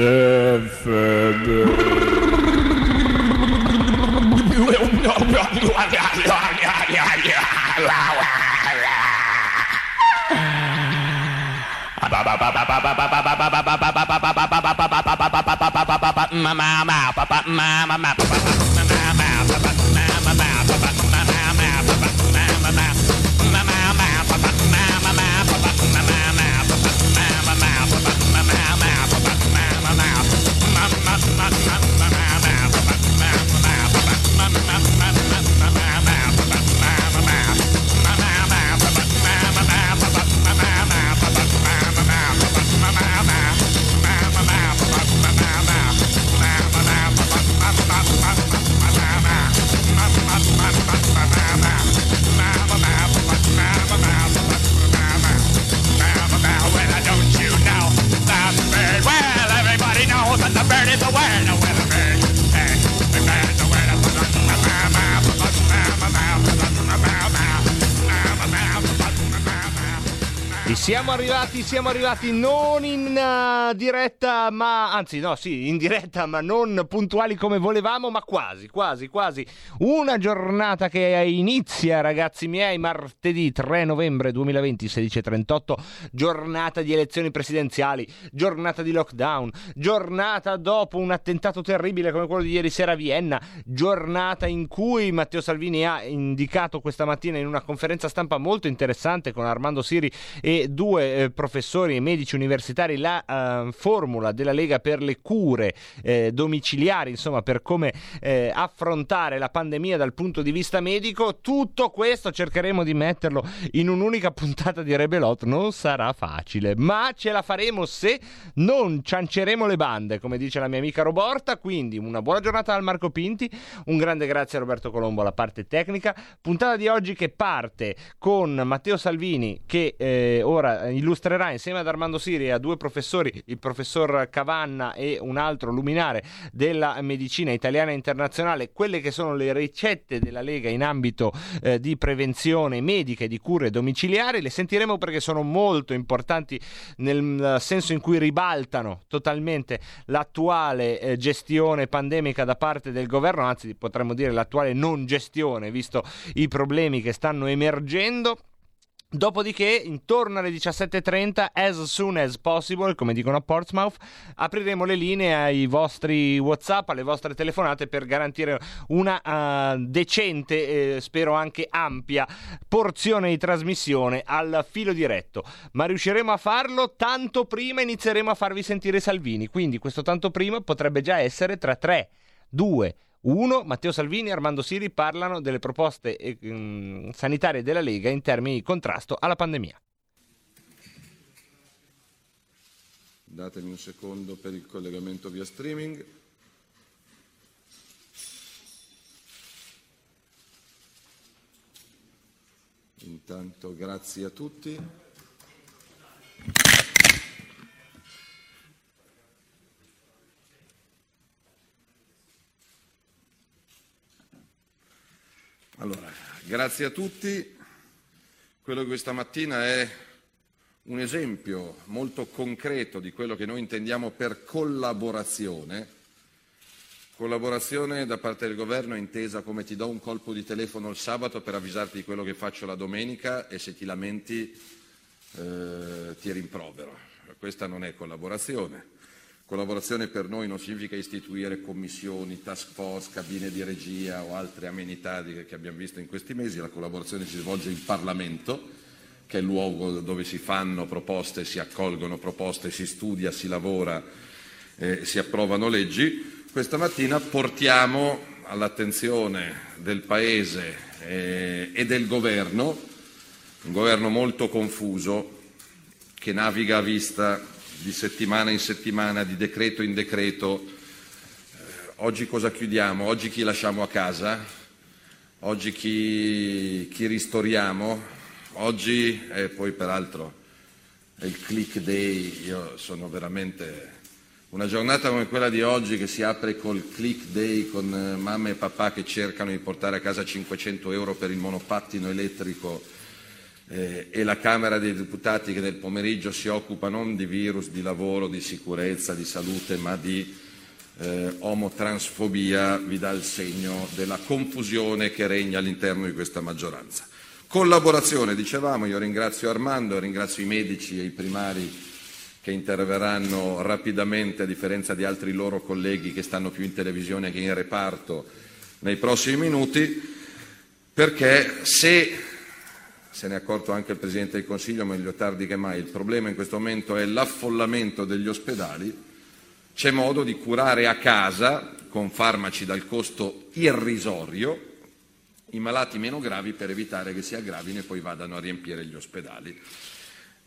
Bird. Well, E siamo arrivati, siamo arrivati non in eh, diretta, ma anzi no, sì, in diretta, ma non puntuali come volevamo, ma quasi, quasi, quasi. Una giornata che inizia, ragazzi miei, martedì 3 novembre 2020, 16.38, giornata di elezioni presidenziali, giornata di lockdown, giornata dopo un attentato terribile come quello di ieri sera a Vienna, giornata in cui Matteo Salvini ha indicato questa mattina in una conferenza stampa molto interessante con Armando Siri e due eh, professori e medici universitari la eh, formula della Lega per le cure eh, domiciliari, insomma per come eh, affrontare la pandemia dal punto di vista medico. Tutto questo cercheremo di metterlo in un'unica puntata di Rebelot. Non sarà facile, ma ce la faremo se non cianceremo le bande, come dice la mia amica Roborta. Quindi una buona giornata al Marco Pinti, un grande grazie a Roberto Colombo alla parte tecnica. Puntata di oggi che parte con Matteo Salvini che eh, ora illustrerà insieme ad Armando Siri e a due professori, il professor Cavanna e un altro luminare della medicina italiana internazionale, quelle che sono le ricette della Lega in ambito eh, di prevenzione medica e di cure domiciliari. Le sentiremo perché sono molto importanti nel senso in cui ribaltano totalmente l'attuale eh, gestione pandemica da parte del governo, anzi potremmo dire l'attuale non gestione, visto i problemi che stanno emergendo. Dopodiché, intorno alle 17.30, as soon as possible, come dicono a Portsmouth, apriremo le linee ai vostri WhatsApp, alle vostre telefonate per garantire una uh, decente, eh, spero anche ampia, porzione di trasmissione al filo diretto. Ma riusciremo a farlo tanto prima inizieremo a farvi sentire Salvini. Quindi questo tanto prima potrebbe già essere tra 3, 2, 1. Matteo Salvini e Armando Siri parlano delle proposte eh, mm, sanitarie della Lega in termini di contrasto alla pandemia. Datemi un secondo per il collegamento via streaming. Intanto grazie a tutti. Allora, grazie a tutti. Quello di questa mattina è un esempio molto concreto di quello che noi intendiamo per collaborazione Collaborazione da parte del governo intesa come ti do un colpo di telefono il sabato per avvisarti di quello che faccio la domenica e se ti lamenti eh, ti rimprovero. Questa non è collaborazione. Collaborazione per noi non significa istituire commissioni, task force, cabine di regia o altre amenità che abbiamo visto in questi mesi. La collaborazione si svolge in Parlamento, che è il luogo dove si fanno proposte, si accolgono proposte, si studia, si lavora, eh, si approvano leggi. Questa mattina portiamo all'attenzione del Paese eh, e del Governo, un governo molto confuso, che naviga a vista di settimana in settimana, di decreto in decreto. Eh, oggi cosa chiudiamo? Oggi chi lasciamo a casa? Oggi chi, chi ristoriamo? Oggi, e eh, poi peraltro è il click day, io sono veramente... Una giornata come quella di oggi che si apre col click day con eh, mamma e papà che cercano di portare a casa 500 euro per il monopattino elettrico eh, e la Camera dei Deputati che nel pomeriggio si occupa non di virus, di lavoro, di sicurezza, di salute, ma di eh, omotransfobia, vi dà il segno della confusione che regna all'interno di questa maggioranza. Collaborazione, dicevamo, io ringrazio Armando, ringrazio i medici e i primari che interverranno rapidamente, a differenza di altri loro colleghi che stanno più in televisione che in reparto, nei prossimi minuti, perché se se ne è accorto anche il Presidente del Consiglio, meglio tardi che mai, il problema in questo momento è l'affollamento degli ospedali, c'è modo di curare a casa, con farmaci dal costo irrisorio, i malati meno gravi per evitare che si aggravino e poi vadano a riempire gli ospedali.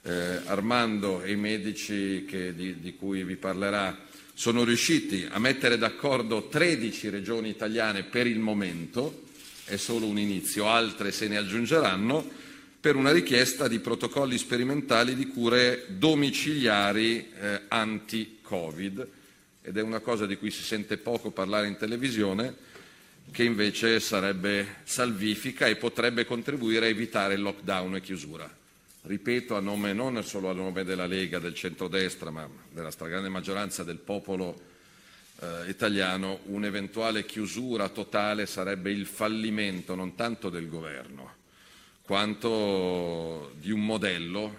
Eh, Armando e i medici che, di, di cui vi parlerà sono riusciti a mettere d'accordo 13 regioni italiane per il momento, è solo un inizio, altre se ne aggiungeranno, per una richiesta di protocolli sperimentali di cure domiciliari eh, anti-Covid ed è una cosa di cui si sente poco parlare in televisione che invece sarebbe salvifica e potrebbe contribuire a evitare lockdown e chiusura. Ripeto, a nome, non solo a nome della Lega, del centrodestra, ma della stragrande maggioranza del popolo eh, italiano, un'eventuale chiusura totale sarebbe il fallimento non tanto del governo, quanto di un modello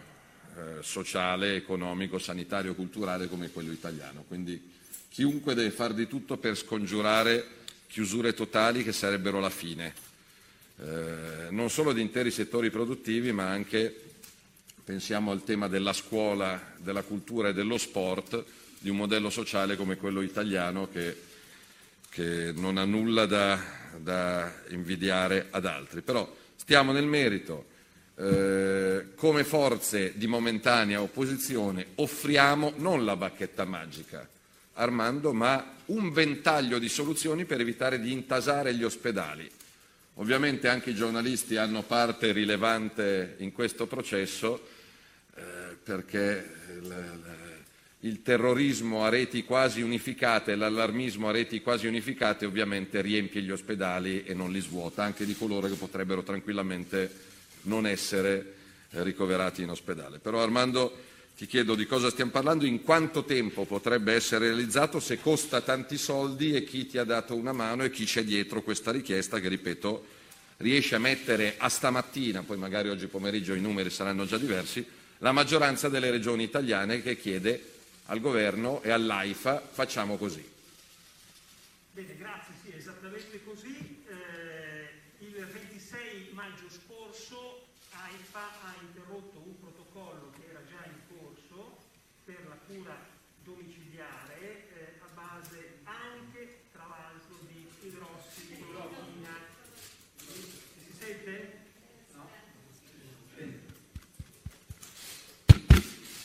eh, sociale, economico, sanitario, culturale come quello italiano. Quindi chiunque deve fare di tutto per scongiurare chiusure totali che sarebbero la fine, eh, non solo di interi settori produttivi, ma anche, pensiamo al tema della scuola, della cultura e dello sport, di un modello sociale come quello italiano che, che non ha nulla da, da invidiare ad altri. Però, Stiamo nel merito. Eh, come forze di momentanea opposizione offriamo non la bacchetta magica, Armando, ma un ventaglio di soluzioni per evitare di intasare gli ospedali. Ovviamente anche i giornalisti hanno parte rilevante in questo processo eh, perché il terrorismo a reti quasi unificate, l'allarmismo a reti quasi unificate ovviamente riempie gli ospedali e non li svuota, anche di coloro che potrebbero tranquillamente non essere eh, ricoverati in ospedale. Però Armando ti chiedo di cosa stiamo parlando, in quanto tempo potrebbe essere realizzato, se costa tanti soldi e chi ti ha dato una mano e chi c'è dietro questa richiesta che, ripeto, riesce a mettere a stamattina, poi magari oggi pomeriggio i numeri saranno già diversi, la maggioranza delle regioni italiane che chiede al governo e all'AIFA facciamo così. Bene, grazie, sì, esattamente così. Eh, il 26 maggio scorso AIFA ha interrotto un protocollo che era già in corso per la cura domiciliare eh, a base anche, tra l'altro, di idrossiclorochina. Si sente? No?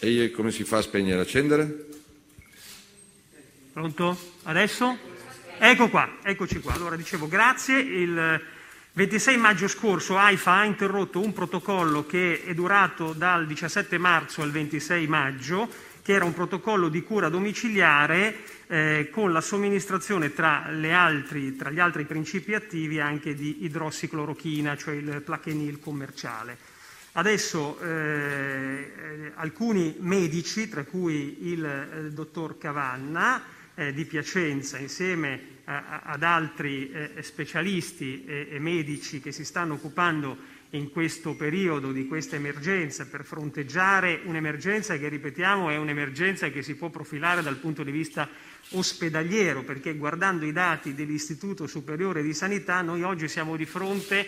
E come si fa a spegnere e accendere? Pronto? Adesso? Ecco qua, eccoci qua. Allora dicevo grazie. Il 26 maggio scorso AIFA ha interrotto un protocollo che è durato dal 17 marzo al 26 maggio, che era un protocollo di cura domiciliare eh, con la somministrazione tra, altri, tra, gli altri principi attivi anche di idrossiclorochina, cioè il plaquenil commerciale. Adesso eh, alcuni medici, tra cui il, il eh, dottor Cavanna, eh, di Piacenza, insieme a, ad altri eh, specialisti e, e medici che si stanno occupando in questo periodo di questa emergenza per fronteggiare un'emergenza che, ripetiamo, è un'emergenza che si può profilare dal punto di vista ospedaliero, perché guardando i dati dell'Istituto Superiore di Sanità noi oggi siamo di fronte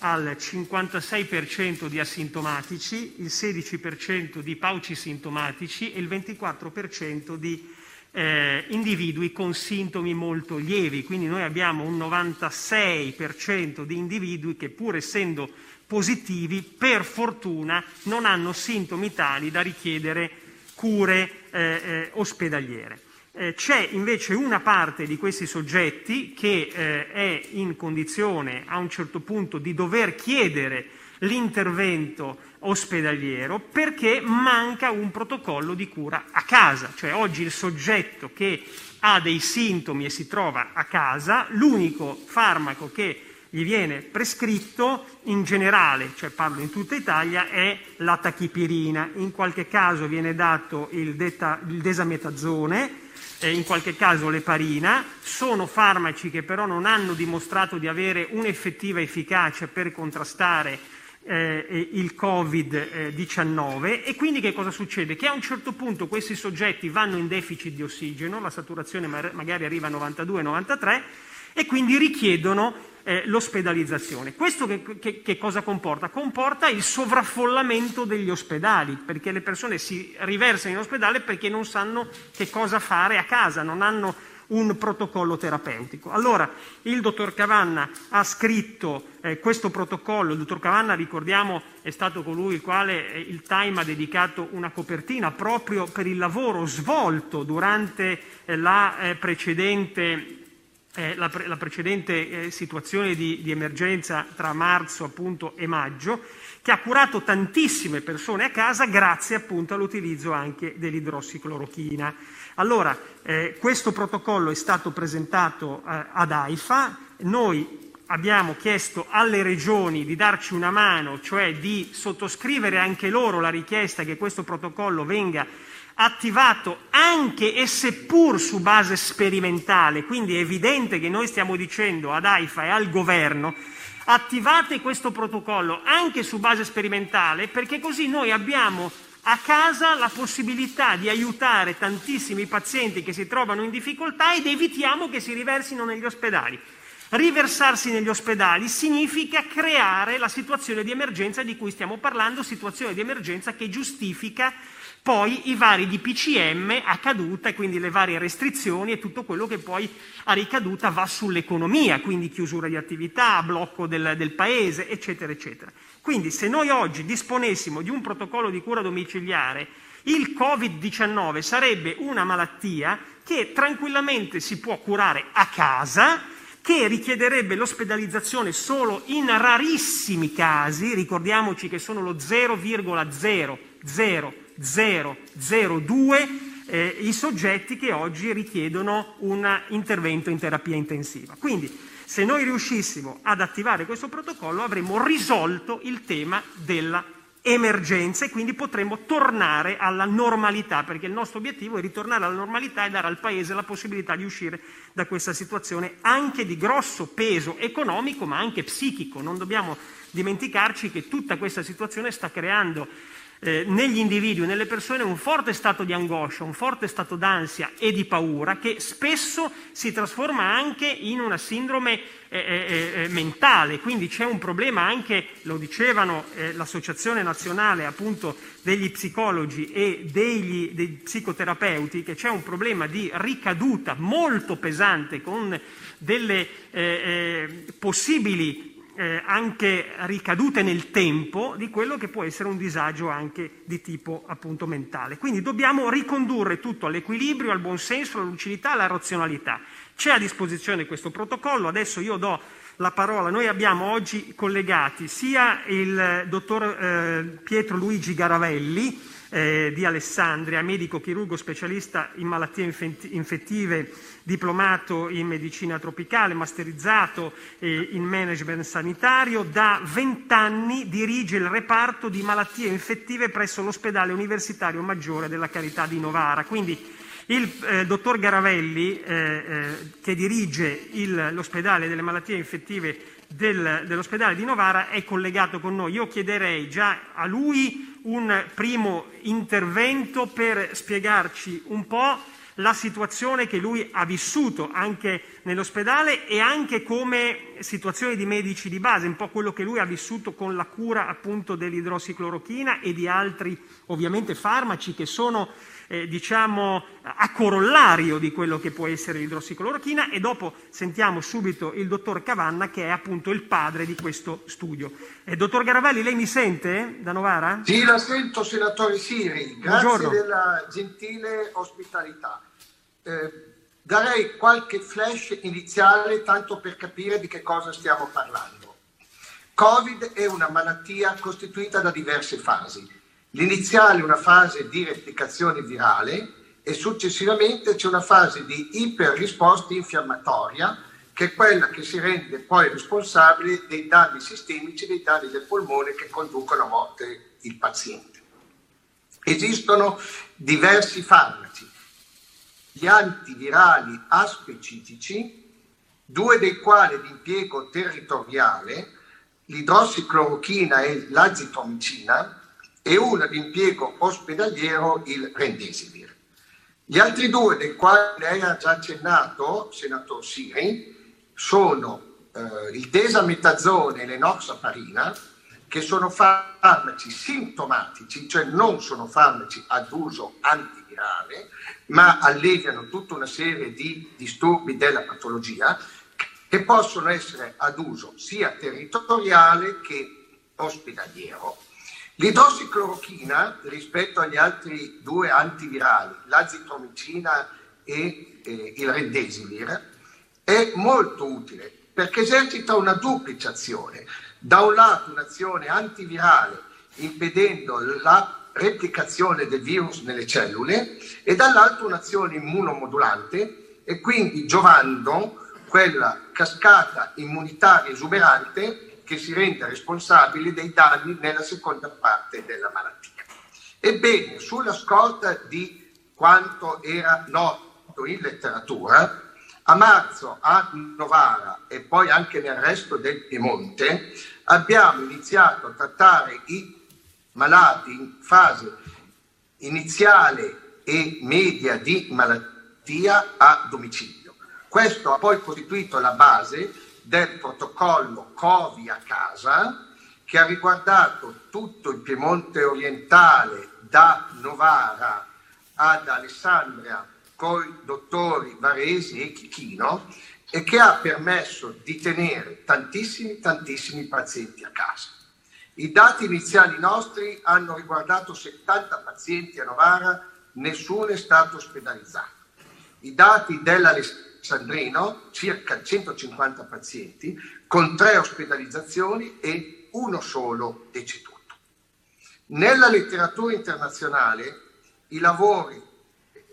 al 56% di asintomatici, il 16% di paucisintomatici e il 24% di eh, individui con sintomi molto lievi. Quindi noi abbiamo un 96% di individui che pur essendo positivi, per fortuna non hanno sintomi tali da richiedere cure eh, eh, ospedaliere. Eh, c'è invece una parte di questi soggetti che eh, è in condizione a un certo punto di dover chiedere l'intervento ospedaliero perché manca un protocollo di cura a casa, cioè oggi il soggetto che ha dei sintomi e si trova a casa, l'unico farmaco che gli viene prescritto in generale, cioè parlo in tutta Italia, è la tachipirina. In qualche caso viene dato il, deta, il desametazone, eh, in qualche caso l'eparina. Sono farmaci che però non hanno dimostrato di avere un'effettiva efficacia per contrastare eh, il Covid-19 e quindi che cosa succede? Che a un certo punto questi soggetti vanno in deficit di ossigeno, la saturazione magari arriva a 92-93 e quindi richiedono eh, l'ospedalizzazione. Questo che, che, che, cosa comporta? Comporta il sovraffollamento degli ospedali, perché le persone si riversano in ospedale perché non sanno che cosa fare a casa, non hanno un protocollo terapeutico. Allora, il dottor Cavanna ha scritto eh, questo protocollo, il dottor Cavanna, ricordiamo, è stato colui il quale eh, il Time ha dedicato una copertina proprio per il lavoro svolto durante eh, la eh, precedente eh, la, pre- la, precedente eh, situazione di, di, emergenza tra marzo appunto, e maggio, che ha curato tantissime persone a casa grazie appunto all'utilizzo anche dell'idrossiclorochina. Allora, eh, questo protocollo è stato presentato eh, ad AIFA, noi abbiamo chiesto alle regioni di darci una mano, cioè di sottoscrivere anche loro la richiesta che questo protocollo venga attivato anche e seppur su base sperimentale, quindi è evidente che noi stiamo dicendo ad AIFA e al governo attivate questo protocollo anche su base sperimentale perché così noi abbiamo a casa la possibilità di aiutare tantissimi pazienti che si trovano in difficoltà ed evitiamo che si riversino negli ospedali. Riversarsi negli ospedali significa creare la situazione di emergenza di cui stiamo parlando, situazione di emergenza che giustifica poi i vari DPCM a caduta e quindi le varie restrizioni e tutto quello che poi a ricaduta va sull'economia, quindi chiusura di attività, blocco del, del paese, eccetera, eccetera. Quindi se noi oggi disponessimo di un protocollo di cura domiciliare, il Covid-19 sarebbe una malattia che tranquillamente si può curare a casa, che richiederebbe l'ospedalizzazione solo in rarissimi casi, ricordiamoci che sono lo 0,00 002 eh, i soggetti che oggi richiedono un intervento in terapia intensiva. Quindi se noi riuscissimo ad attivare questo protocollo avremmo risolto il tema della emergenza e quindi potremmo tornare alla normalità, perché il nostro obiettivo è ritornare alla normalità e dare al Paese la possibilità di uscire da questa situazione anche di grosso peso economico, ma anche psichico. Non dobbiamo dimenticarci che tutta questa situazione sta creando eh, negli individui, nelle persone, un forte stato di angoscia, un forte stato d'ansia e di paura che spesso si trasforma anche in una sindrome eh, eh, eh mentale. Quindi c'è un problema anche, lo dicevano eh, l'Associazione Nazionale appunto degli psicologi e degli, dei psicoterapeuti, che c'è un problema di ricaduta molto pesante con delle eh, possibili eh, anche ricadute nel tempo di quello che può essere un disagio anche di tipo appunto mentale. Quindi dobbiamo ricondurre tutto all'equilibrio, al buonsenso, alla lucidità, alla razionalità. C'è a disposizione questo protocollo, adesso io do la parola. Noi abbiamo oggi collegati sia il dottor eh, Pietro Luigi Garavelli, eh, di Alessandria, medico chirurgo specialista in malattie infettive, diplomato in medicina tropicale, masterizzato eh, in management sanitario. Da vent'anni dirige il reparto di malattie infettive presso l'ospedale universitario maggiore della Carità di Novara. Quindi Il eh, dottor Garavelli, eh, eh, che dirige il, l'ospedale delle malattie infettive del, dell'ospedale di Novara, è collegato con noi. Io chiederei già a lui un primo intervento per spiegarci un po' la situazione che lui ha vissuto anche nell'ospedale e anche come situazione di medici di base, un po' quello che lui ha vissuto con la cura appunto dell'idrossiclorochina e di altri ovviamente farmaci che sono eh, diciamo a corollario di quello che può essere l'idrossiclorochina e dopo sentiamo subito il dottor Cavanna che è appunto il padre di questo studio. Eh, dottor Garavelli, lei mi sente da Novara? Sì, la sento senatore Siri, grazie Buongiorno. della gentile ospitalità. Eh, darei qualche flash iniziale tanto per capire di che cosa stiamo parlando. Covid è una malattia costituita da diverse fasi. L'iniziale è una fase di replicazione virale e successivamente c'è una fase di iperrisposta infiammatoria che è quella che si rende poi responsabile dei danni sistemici, dei danni del polmone che conducono a morte il paziente. Esistono diversi farmaci, gli antivirali aspecifici, due dei quali di impiego territoriale, l'idrossiclorochina e l'azitromicina, e uno di impiego ospedaliero, il rendesivir. Gli altri due, dei quali lei ha già accennato, senatore Siri, sono eh, il desametazone e l'enoxaparina, che sono farmaci sintomatici, cioè non sono farmaci ad uso antivirale, ma alleviano tutta una serie di disturbi della patologia che possono essere ad uso sia territoriale che ospedaliero. L'idrossiclorochina rispetto agli altri due antivirali, l'azitromicina e eh, il rendesivir, è molto utile perché esercita una duplice azione. Da un lato un'azione antivirale impedendo la replicazione del virus nelle cellule e dall'altro un'azione immunomodulante e quindi giovando quella cascata immunitaria esuberante che si rende responsabile dei danni nella seconda parte della malattia. Ebbene, sulla scorta di quanto era noto in letteratura, a marzo a Novara e poi anche nel resto del Piemonte abbiamo iniziato a trattare i malati in fase iniziale e media di malattia a domicilio. Questo ha poi costituito la base del protocollo Covi a casa che ha riguardato tutto il Piemonte orientale da Novara ad Alessandria con i dottori Varesi e Chichino e che ha permesso di tenere tantissimi, tantissimi pazienti a casa. I dati iniziali nostri hanno riguardato 70 pazienti a Novara, nessuno è stato ospedalizzato. I dati dell'Alessandrino, circa 150 pazienti, con tre ospedalizzazioni e uno solo deceduto. Nella letteratura internazionale i lavori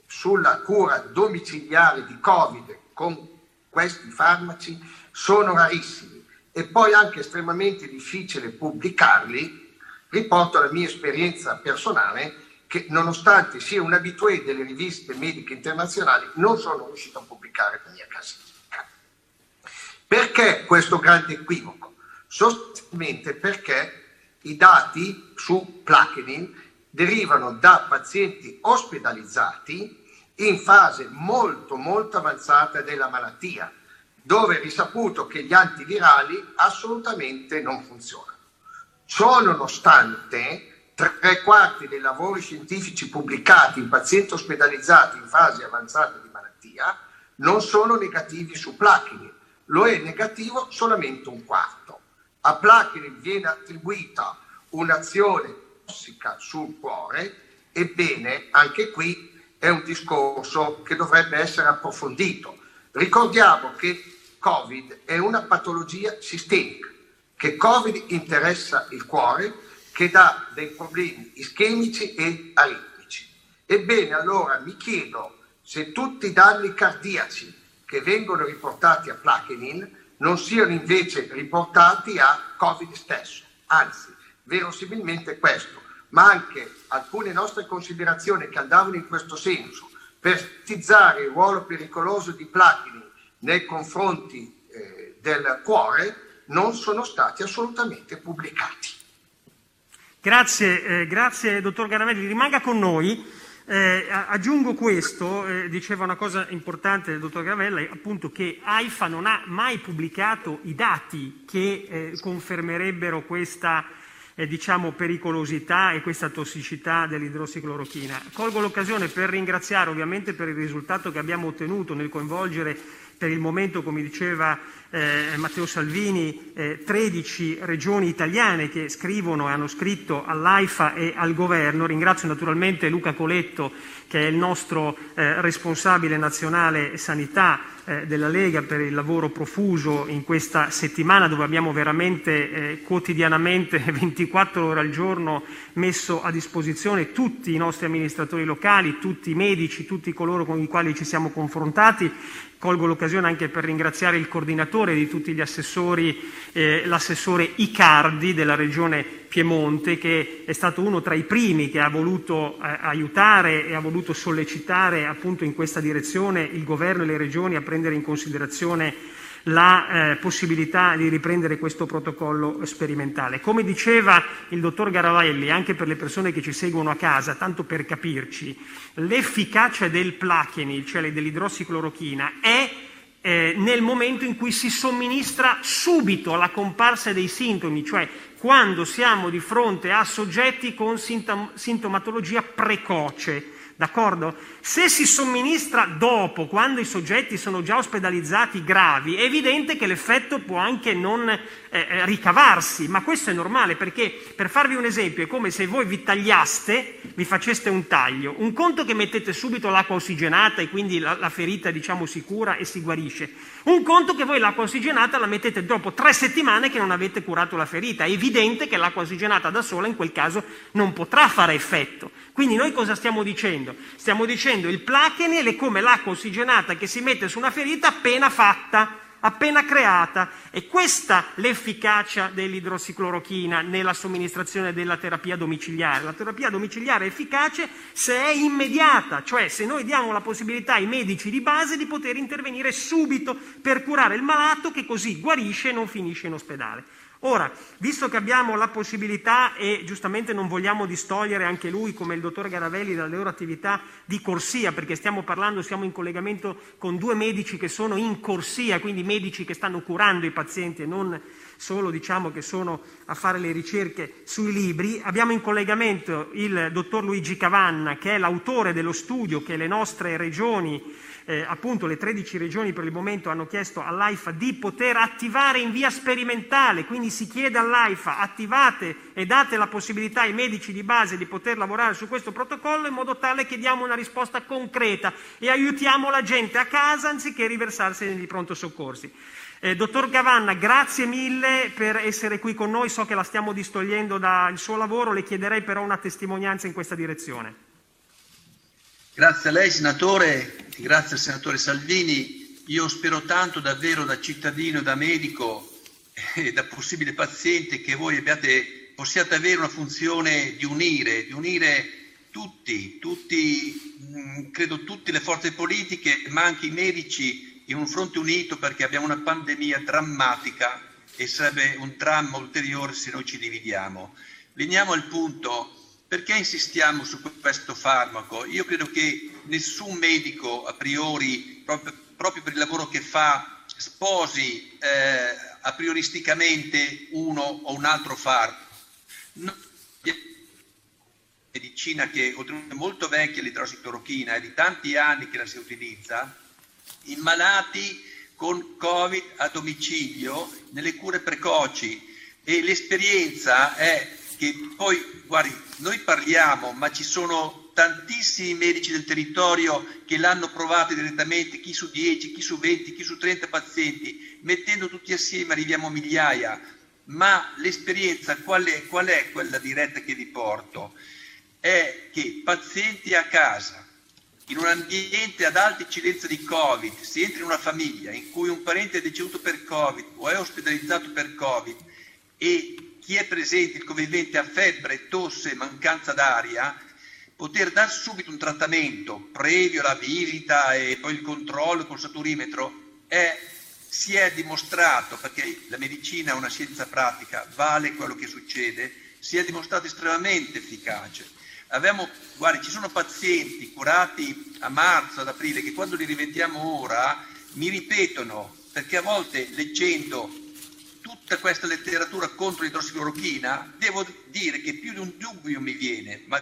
sulla cura domiciliare di Covid con questi farmaci sono rarissimi e poi anche estremamente difficile pubblicarli. Riporto la mia esperienza personale che nonostante sia un abitué delle riviste mediche internazionali non sono riuscito a pubblicare la mia casistica. Perché questo grande equivoco? Sostanzialmente perché i dati su Plaquenil derivano da pazienti ospedalizzati in fase molto molto avanzata della malattia, dove è risaputo che gli antivirali assolutamente non funzionano. Ciò nonostante, tre quarti dei lavori scientifici pubblicati in pazienti ospedalizzati in fase avanzata di malattia non sono negativi su Plaquenil, lo è negativo solamente un quarto. A Plaquenil viene attribuita un'azione tossica sul cuore, ebbene anche qui è un discorso che dovrebbe essere approfondito. Ricordiamo che Covid è una patologia sistemica, che Covid interessa il cuore, che dà dei problemi ischemici e aritmici. Ebbene, allora mi chiedo se tutti i danni cardiaci che vengono riportati a Plaquenil non siano invece riportati a Covid stesso, anzi, verosimilmente questo, ma anche alcune nostre considerazioni che andavano in questo senso per tizzare il ruolo pericoloso di Platini nei confronti eh, del cuore non sono stati assolutamente pubblicati. Grazie, eh, grazie dottor Garavelli, rimanga con noi. Eh, aggiungo questo, eh, diceva una cosa importante il dottor Gravella, appunto che AIFA non ha mai pubblicato i dati che eh, confermerebbero questa eh, diciamo, pericolosità e questa tossicità dell'idrossiclorochina. Colgo l'occasione per ringraziare ovviamente per il risultato che abbiamo ottenuto nel coinvolgere per il momento, come diceva eh, Matteo Salvini, eh, 13 regioni italiane che scrivono e hanno scritto all'AIFA e al governo. Ringrazio naturalmente Luca Coletto, che è il nostro eh, responsabile nazionale sanità eh, della Lega per il lavoro profuso in questa settimana dove abbiamo veramente eh, quotidianamente 24 ore al giorno messo a disposizione tutti i nostri amministratori locali, tutti i medici, tutti coloro con i quali ci siamo confrontati Colgo l'occasione anche per ringraziare il coordinatore di tutti gli assessori, eh, l'assessore Icardi della Regione Piemonte, che è stato uno tra i primi che ha voluto eh, aiutare e ha voluto sollecitare appunto in questa direzione il governo e le regioni a prendere in considerazione la eh, possibilità di riprendere questo protocollo sperimentale. Come diceva il dottor Garavelli, anche per le persone che ci seguono a casa, tanto per capirci, l'efficacia del plaquenil, cioè dell'idrossiclorochina, è eh, nel momento in cui si somministra subito alla comparsa dei sintomi, cioè quando siamo di fronte a soggetti con sintom- sintomatologia precoce. D'accordo? Se si somministra dopo, quando i soggetti sono già ospedalizzati gravi, è evidente che l'effetto può anche non eh, eh, ricavarsi, ma questo è normale perché, per farvi un esempio, è come se voi vi tagliaste, vi faceste un taglio. Un conto che mettete subito l'acqua ossigenata e quindi la, la ferita, diciamo, si cura e si guarisce. Un conto che voi l'acqua ossigenata la mettete dopo tre settimane che non avete curato la ferita. È evidente che l'acqua ossigenata da sola in quel caso non potrà fare effetto. Quindi noi cosa stiamo dicendo? Stiamo dicendo il plaquenil è come l'acqua ossigenata che si mette su una ferita appena fatta, appena creata. E questa l'efficacia dell'idrossiclorochina nella somministrazione della terapia domiciliare. La terapia domiciliare è efficace se è immediata, cioè se noi diamo la possibilità ai medici di base di poter intervenire subito per curare il malato che così guarisce e non finisce in ospedale. Ora, visto che abbiamo la possibilità e giustamente non vogliamo distogliere anche lui, come il dottor Garavelli, dalle loro attività di corsia, perché stiamo parlando, siamo in collegamento con due medici che sono in corsia, quindi medici che stanno curando i pazienti e non solo diciamo che sono a fare le ricerche sui libri. Abbiamo in collegamento il dottor Luigi Cavanna, che è l'autore dello studio che le nostre regioni eh, appunto le 13 regioni per il momento hanno chiesto all'AIFA di poter attivare in via sperimentale, quindi si chiede all'AIFA attivate e date la possibilità ai medici di base di poter lavorare su questo protocollo in modo tale che diamo una risposta concreta e aiutiamo la gente a casa anziché riversarsi negli pronto soccorsi. Eh, dottor Gavanna, grazie mille per essere qui con noi, so che la stiamo distogliendo dal suo lavoro, le chiederei però una testimonianza in questa direzione. Grazie a lei senatore, grazie al senatore Salvini. Io spero tanto davvero da cittadino, da medico e da possibile paziente che voi abbiate, possiate avere una funzione di unire, di unire tutti, tutti, mm, credo tutte le forze politiche, ma anche i medici in un fronte unito perché abbiamo una pandemia drammatica e sarebbe un dramma ulteriore se noi ci dividiamo. Veniamo al punto perché insistiamo su questo farmaco? Io credo che nessun medico a priori, proprio, proprio per il lavoro che fa, sposi eh, a prioristicamente uno o un altro farmaco. No, medicina che oltretutto è molto vecchia l'idrossiclorochina, è di tanti anni che la si utilizza, in malati con Covid a domicilio nelle cure precoci e l'esperienza è che poi, guardi, noi parliamo, ma ci sono tantissimi medici del territorio che l'hanno provato direttamente, chi su 10, chi su 20, chi su 30 pazienti, mettendo tutti assieme arriviamo a migliaia, ma l'esperienza qual è, qual è quella diretta che vi porto? È che pazienti a casa, in un ambiente ad alta incidenza di Covid, si entra in una famiglia in cui un parente è deceduto per Covid o è ospedalizzato per Covid e chi è presente, il convivente ha febbre, tosse, mancanza d'aria, poter dare subito un trattamento previo alla visita e poi il controllo col saturimetro è, si è dimostrato, perché la medicina è una scienza pratica, vale quello che succede, si è dimostrato estremamente efficace. Abbiamo, guardi, ci sono pazienti curati a marzo, ad aprile, che quando li rivediamo ora mi ripetono, perché a volte leggendo tutta questa letteratura contro l'idrossiclorochina, devo dire che più di un dubbio mi viene. Ma...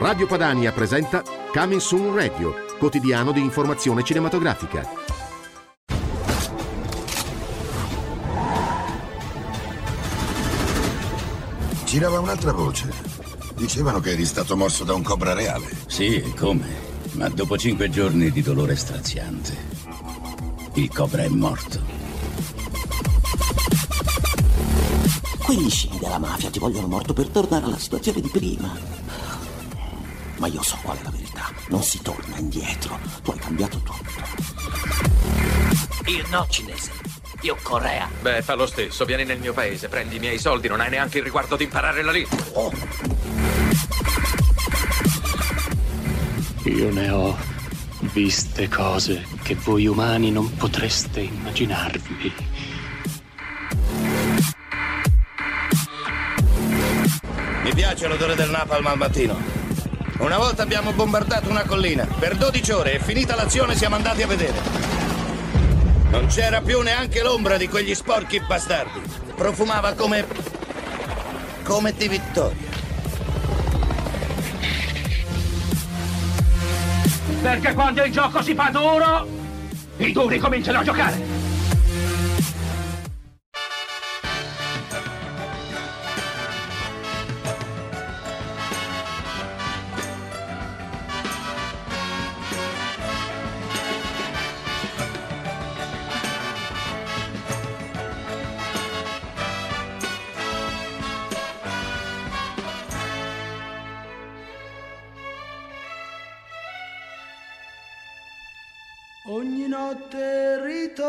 Radio Padania presenta Coming Soon Radio, quotidiano di informazione cinematografica. Girava un'altra voce. Dicevano che eri stato morso da un cobra reale. Sì, e come? Ma dopo cinque giorni di dolore straziante, il cobra è morto. Quegli scimi della mafia ti vogliono morto per tornare alla situazione di prima. Ma io so qual è la verità. Non si torna indietro. Tu hai cambiato tutto. Io no, cinese. Io Corea. Beh, fa lo stesso. Vieni nel mio paese, prendi i miei soldi, non hai neanche il riguardo di imparare la lingua. Oh. Io ne ho viste cose che voi umani non potreste immaginarvi. Mi piace l'odore del napalm al mattino. Una volta abbiamo bombardato una collina. Per 12 ore e finita l'azione siamo andati a vedere. Non c'era più neanche l'ombra di quegli sporchi bastardi. Profumava come. come di vittoria. Perché quando il gioco si fa duro, i duri cominciano a giocare.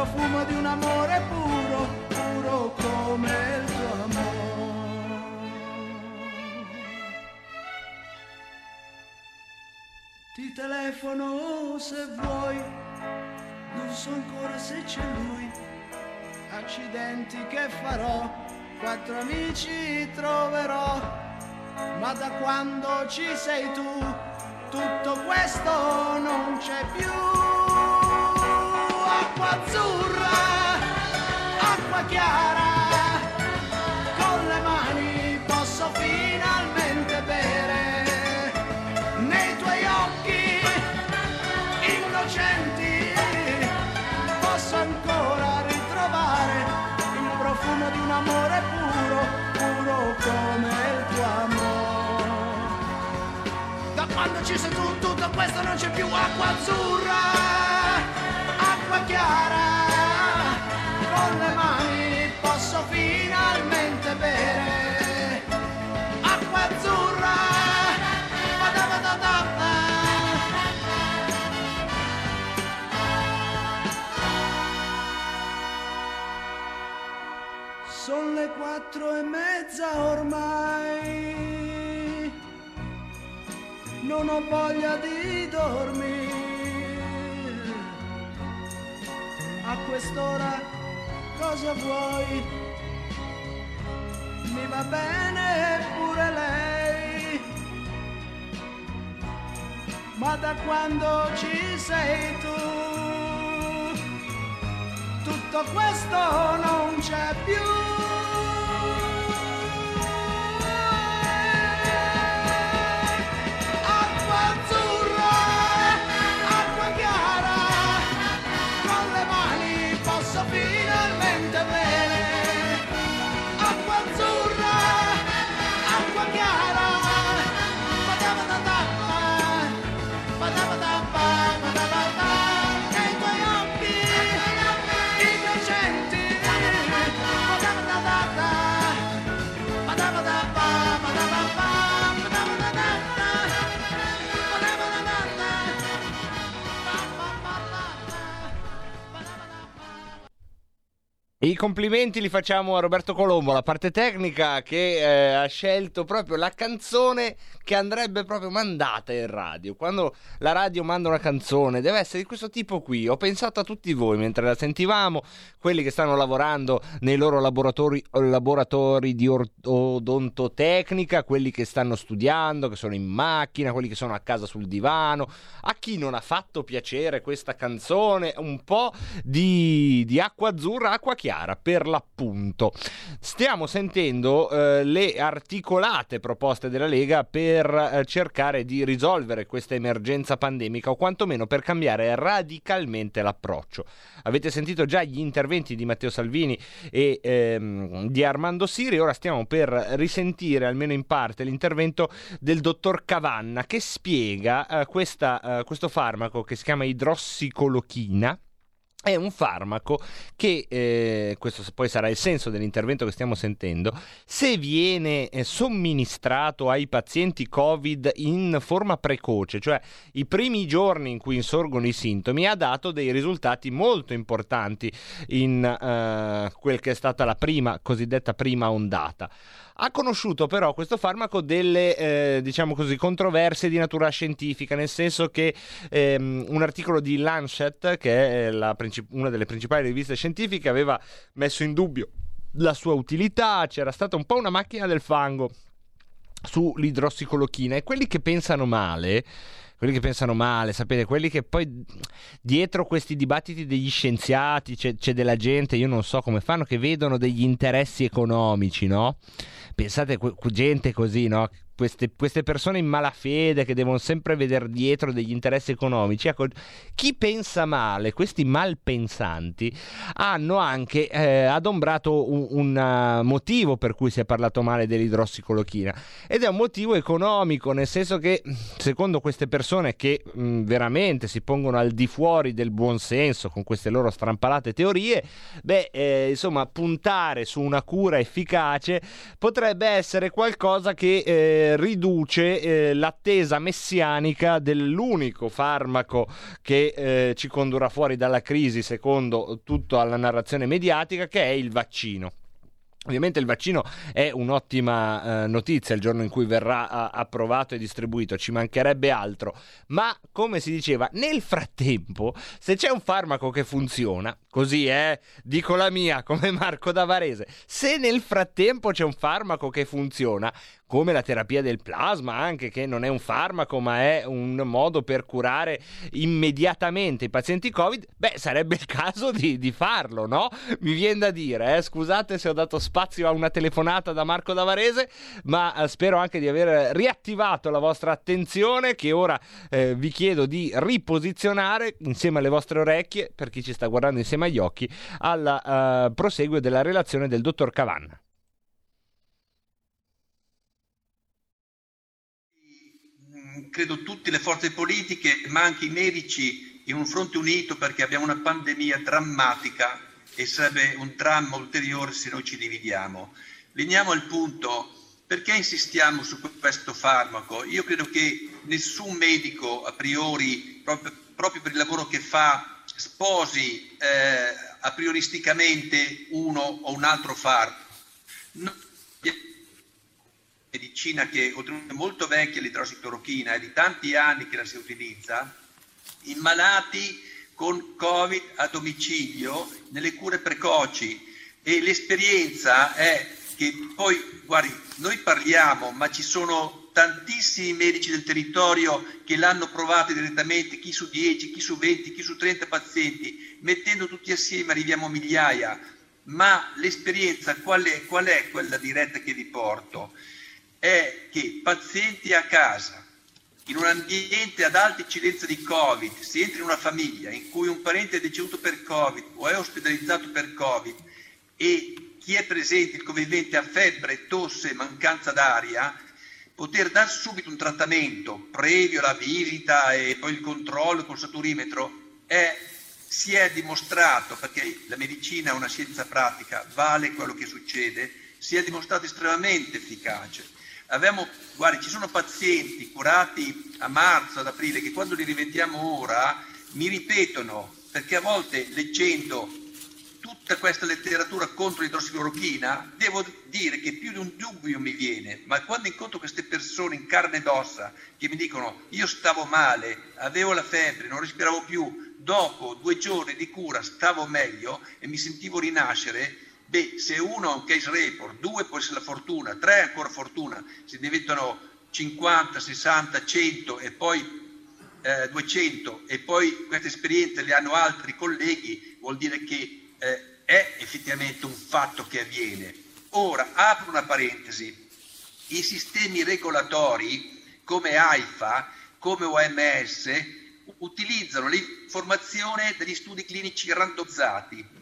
profumo di un amore puro, puro come il tuo amore. Ti telefono se vuoi, non so ancora se c'è lui. Accidenti che farò, quattro amici troverò ma da quando ci sei tu tutto questo non c'è più. Acqua azzurra, acqua chiara, con le mani posso finalmente bere nei tuoi occhi innocenti. Posso ancora ritrovare il profumo di un amore puro, puro come il tuo amore. Da quando ci sei tu, tutto questo non c'è più acqua azzurra, chiara, con le mani posso finalmente bere acqua azzurra. Vada. Sono le quattro e mezza ormai, non ho voglia di dormire A quest'ora cosa vuoi? Mi va bene pure lei. Ma da quando ci sei tu, tutto questo non c'è più. I complimenti li facciamo a Roberto Colombo, la parte tecnica che eh, ha scelto proprio la canzone che andrebbe proprio mandata in radio. Quando la radio manda una canzone deve essere di questo tipo qui. Ho pensato a tutti voi mentre la sentivamo, quelli che stanno lavorando nei loro laboratori, laboratori di odontotecnica, quelli che stanno studiando, che sono in macchina, quelli che sono a casa sul divano. A chi non ha fatto piacere questa canzone, un po' di, di acqua azzurra, acqua chiara per l'appunto. Stiamo sentendo eh, le articolate proposte della Lega per eh, cercare di risolvere questa emergenza pandemica o quantomeno per cambiare radicalmente l'approccio. Avete sentito già gli interventi di Matteo Salvini e ehm, di Armando Siri, ora stiamo per risentire almeno in parte l'intervento del dottor Cavanna che spiega eh, questa, eh, questo farmaco che si chiama idrossicolochina è un farmaco che, eh, questo poi sarà il senso dell'intervento che stiamo sentendo, se viene eh, somministrato ai pazienti Covid in forma precoce, cioè i primi giorni in cui insorgono i sintomi, ha dato dei risultati molto importanti in eh, quel che è stata la prima, cosiddetta prima ondata ha conosciuto però questo farmaco delle eh, diciamo così controversie di natura scientifica nel senso che ehm, un articolo di Lancet che è la princip- una delle principali riviste scientifiche aveva messo in dubbio la sua utilità c'era stata un po' una macchina del fango sull'idrossicolochina e quelli che pensano male quelli che pensano male, sapete, quelli che poi dietro questi dibattiti degli scienziati c'è, c'è, della gente, io non so come fanno, che vedono degli interessi economici, no? Pensate, gente così, no? Queste, queste, persone in malafede che devono sempre vedere dietro degli interessi economici. Ecco, chi pensa male, questi malpensanti, hanno anche eh, adombrato un, un uh, motivo per cui si è parlato male dell'idrossicolochina ed è un motivo economico, nel senso che secondo queste persone che mh, veramente si pongono al di fuori del buonsenso con queste loro strampalate teorie, beh, eh, insomma, puntare su una cura efficace potrebbe essere qualcosa che eh, riduce eh, l'attesa messianica dell'unico farmaco che eh, ci condurrà fuori dalla crisi, secondo tutta la narrazione mediatica, che è il vaccino. Ovviamente il vaccino è un'ottima eh, notizia il giorno in cui verrà a, approvato e distribuito, ci mancherebbe altro, ma come si diceva, nel frattempo, se c'è un farmaco che funziona, così è, eh, dico la mia come Marco Davarese, se nel frattempo c'è un farmaco che funziona, come la terapia del plasma, anche che non è un farmaco ma è un modo per curare immediatamente i pazienti Covid, beh sarebbe il caso di, di farlo, no? Mi viene da dire, eh? scusate se ho dato spazio a una telefonata da Marco Davarese, ma eh, spero anche di aver riattivato la vostra attenzione che ora eh, vi chiedo di riposizionare insieme alle vostre orecchie, per chi ci sta guardando insieme agli occhi, al uh, proseguio della relazione del dottor Cavanna. Credo tutte le forze politiche, ma anche i medici, in un fronte unito perché abbiamo una pandemia drammatica e sarebbe un dramma ulteriore se noi ci dividiamo. Veniamo al punto, perché insistiamo su questo farmaco? Io credo che nessun medico a priori, proprio, proprio per il lavoro che fa, sposi eh, a prioristicamente uno o un altro farmaco. Medicina che è molto vecchia l'idrossiclorochina, è di tanti anni che la si utilizza, in malati con Covid a domicilio nelle cure precoci. E l'esperienza è che poi, guardi, noi parliamo, ma ci sono tantissimi medici del territorio che l'hanno provato direttamente, chi su 10, chi su 20, chi su 30 pazienti, mettendo tutti assieme arriviamo a migliaia, ma l'esperienza qual è, qual è quella diretta che vi porto? È che pazienti a casa, in un ambiente ad alta incidenza di Covid, si entra in una famiglia in cui un parente è deceduto per Covid o è ospedalizzato per Covid e chi è presente, il convivente, ha febbre, tosse, mancanza d'aria, poter dar subito un trattamento previo alla visita e poi il controllo col saturimetro è, si è dimostrato, perché la medicina è una scienza pratica, vale quello che succede, si è dimostrato estremamente efficace. Abbiamo, guardi, ci sono pazienti curati a marzo, ad aprile, che quando li rivediamo ora mi ripetono, perché a volte leggendo tutta questa letteratura contro l'idrossiclorochina, devo dire che più di un dubbio mi viene, ma quando incontro queste persone in carne ed ossa che mi dicono io stavo male, avevo la febbre, non respiravo più, dopo due giorni di cura stavo meglio e mi sentivo rinascere, beh, se uno ha un case report, due può essere la fortuna, tre è ancora fortuna, se diventano 50, 60, 100 e poi eh, 200 e poi queste esperienze le hanno altri colleghi, vuol dire che eh, è effettivamente un fatto che avviene. Ora, apro una parentesi, i sistemi regolatori come AIFA, come OMS, utilizzano l'informazione degli studi clinici randomizzati.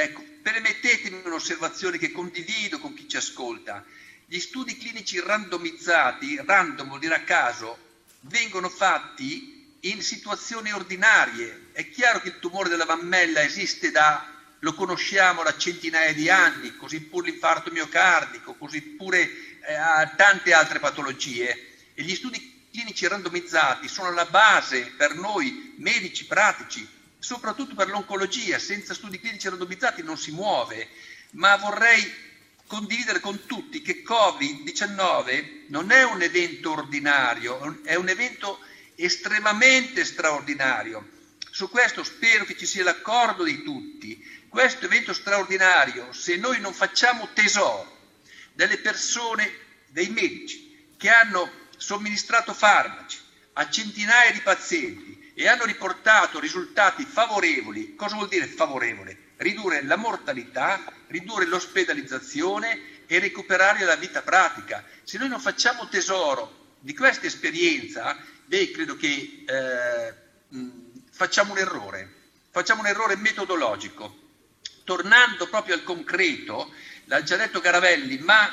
Ecco, permettetemi un'osservazione che condivido con chi ci ascolta. Gli studi clinici randomizzati, random vuol dire a caso, vengono fatti in situazioni ordinarie. È chiaro che il tumore della mammella esiste da lo conosciamo da centinaia di anni, così pure l'infarto miocardico, così pure eh, tante altre patologie. E gli studi clinici randomizzati sono la base per noi medici pratici, soprattutto per l'oncologia. Senza studi clinici randomizzati non si muove. Ma vorrei condividere con tutti che Covid-19 non è un evento ordinario, è un evento estremamente straordinario. Su questo spero che ci sia l'accordo di tutti questo evento straordinario, se noi non facciamo tesoro delle persone, dei medici che hanno somministrato farmaci a centinaia di pazienti e hanno riportato risultati favorevoli, cosa vuol dire favorevole? Ridurre la mortalità, ridurre l'ospedalizzazione e recuperare la vita pratica. Se noi non facciamo tesoro di questa esperienza, beh, credo che eh, facciamo un errore, facciamo un errore metodologico tornando proprio al concreto, l'ha già detto Caravelli, ma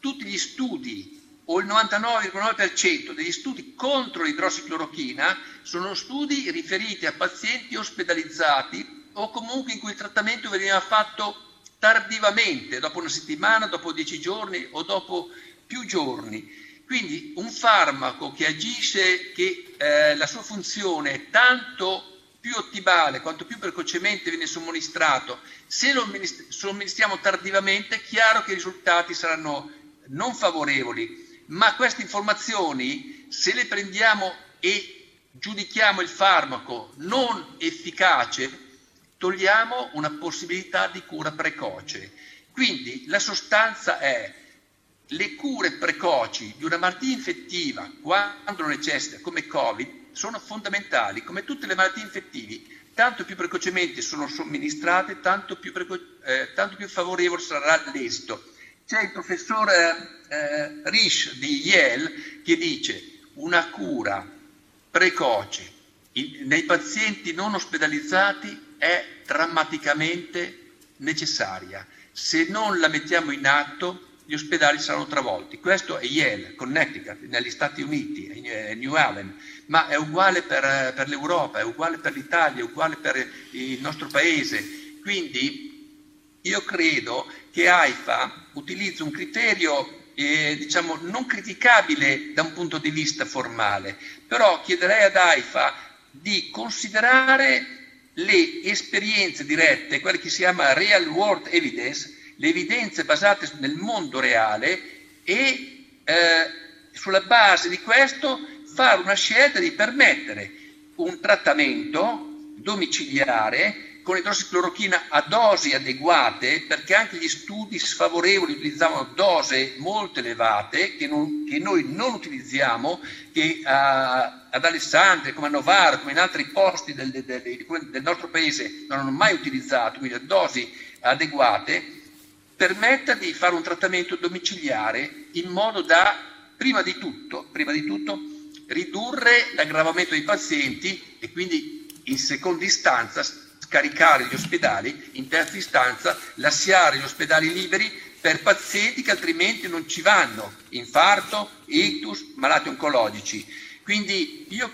tutti gli studi o il 99,9% degli studi contro l'idrossiclorochina sono studi riferiti a pazienti ospedalizzati o comunque in cui il trattamento veniva fatto tardivamente, dopo una settimana, dopo dieci giorni o dopo più giorni. Quindi un farmaco che agisce, che eh, la sua funzione è tanto più ottimale, quanto più precocemente viene somministrato, se lo somministriamo tardivamente è chiaro che i risultati saranno non favorevoli, ma queste informazioni, se le prendiamo e giudichiamo il farmaco non efficace, togliamo una possibilità di cura precoce. Quindi la sostanza è le cure precoci di una malattia infettiva quando necessita, come Covid, sono fondamentali, come tutte le malattie infettive, tanto più precocemente sono somministrate, tanto più, eh, tanto più favorevole sarà l'esito. C'è il professor eh, Risch di Yale che dice una cura precoce in, nei pazienti non ospedalizzati è drammaticamente necessaria. Se non la mettiamo in atto, gli ospedali saranno travolti. Questo è Yale, Connecticut, negli Stati Uniti, New Haven, ma è uguale per, per l'Europa, è uguale per l'Italia, è uguale per il nostro paese. Quindi io credo che AIFA utilizzi un criterio eh, diciamo, non criticabile da un punto di vista formale, però chiederei ad AIFA di considerare le esperienze dirette, quelle che si chiama real world evidence, le evidenze basate nel mondo reale e eh, sulla base di questo fare una scelta di permettere un trattamento domiciliare con idrossiclorochina a dosi adeguate, perché anche gli studi sfavorevoli utilizzavano dose molto elevate che, non, che noi non utilizziamo, che a, ad Alessandria, come a Novara, come in altri posti del, del, del, del nostro paese non hanno mai utilizzato, quindi a dosi adeguate, permetta di fare un trattamento domiciliare in modo da, prima di tutto, prima di tutto ridurre l'aggravamento dei pazienti e quindi in seconda istanza scaricare gli ospedali, in terza istanza lasciare gli ospedali liberi per pazienti che altrimenti non ci vanno, infarto, ictus, malati oncologici. Quindi io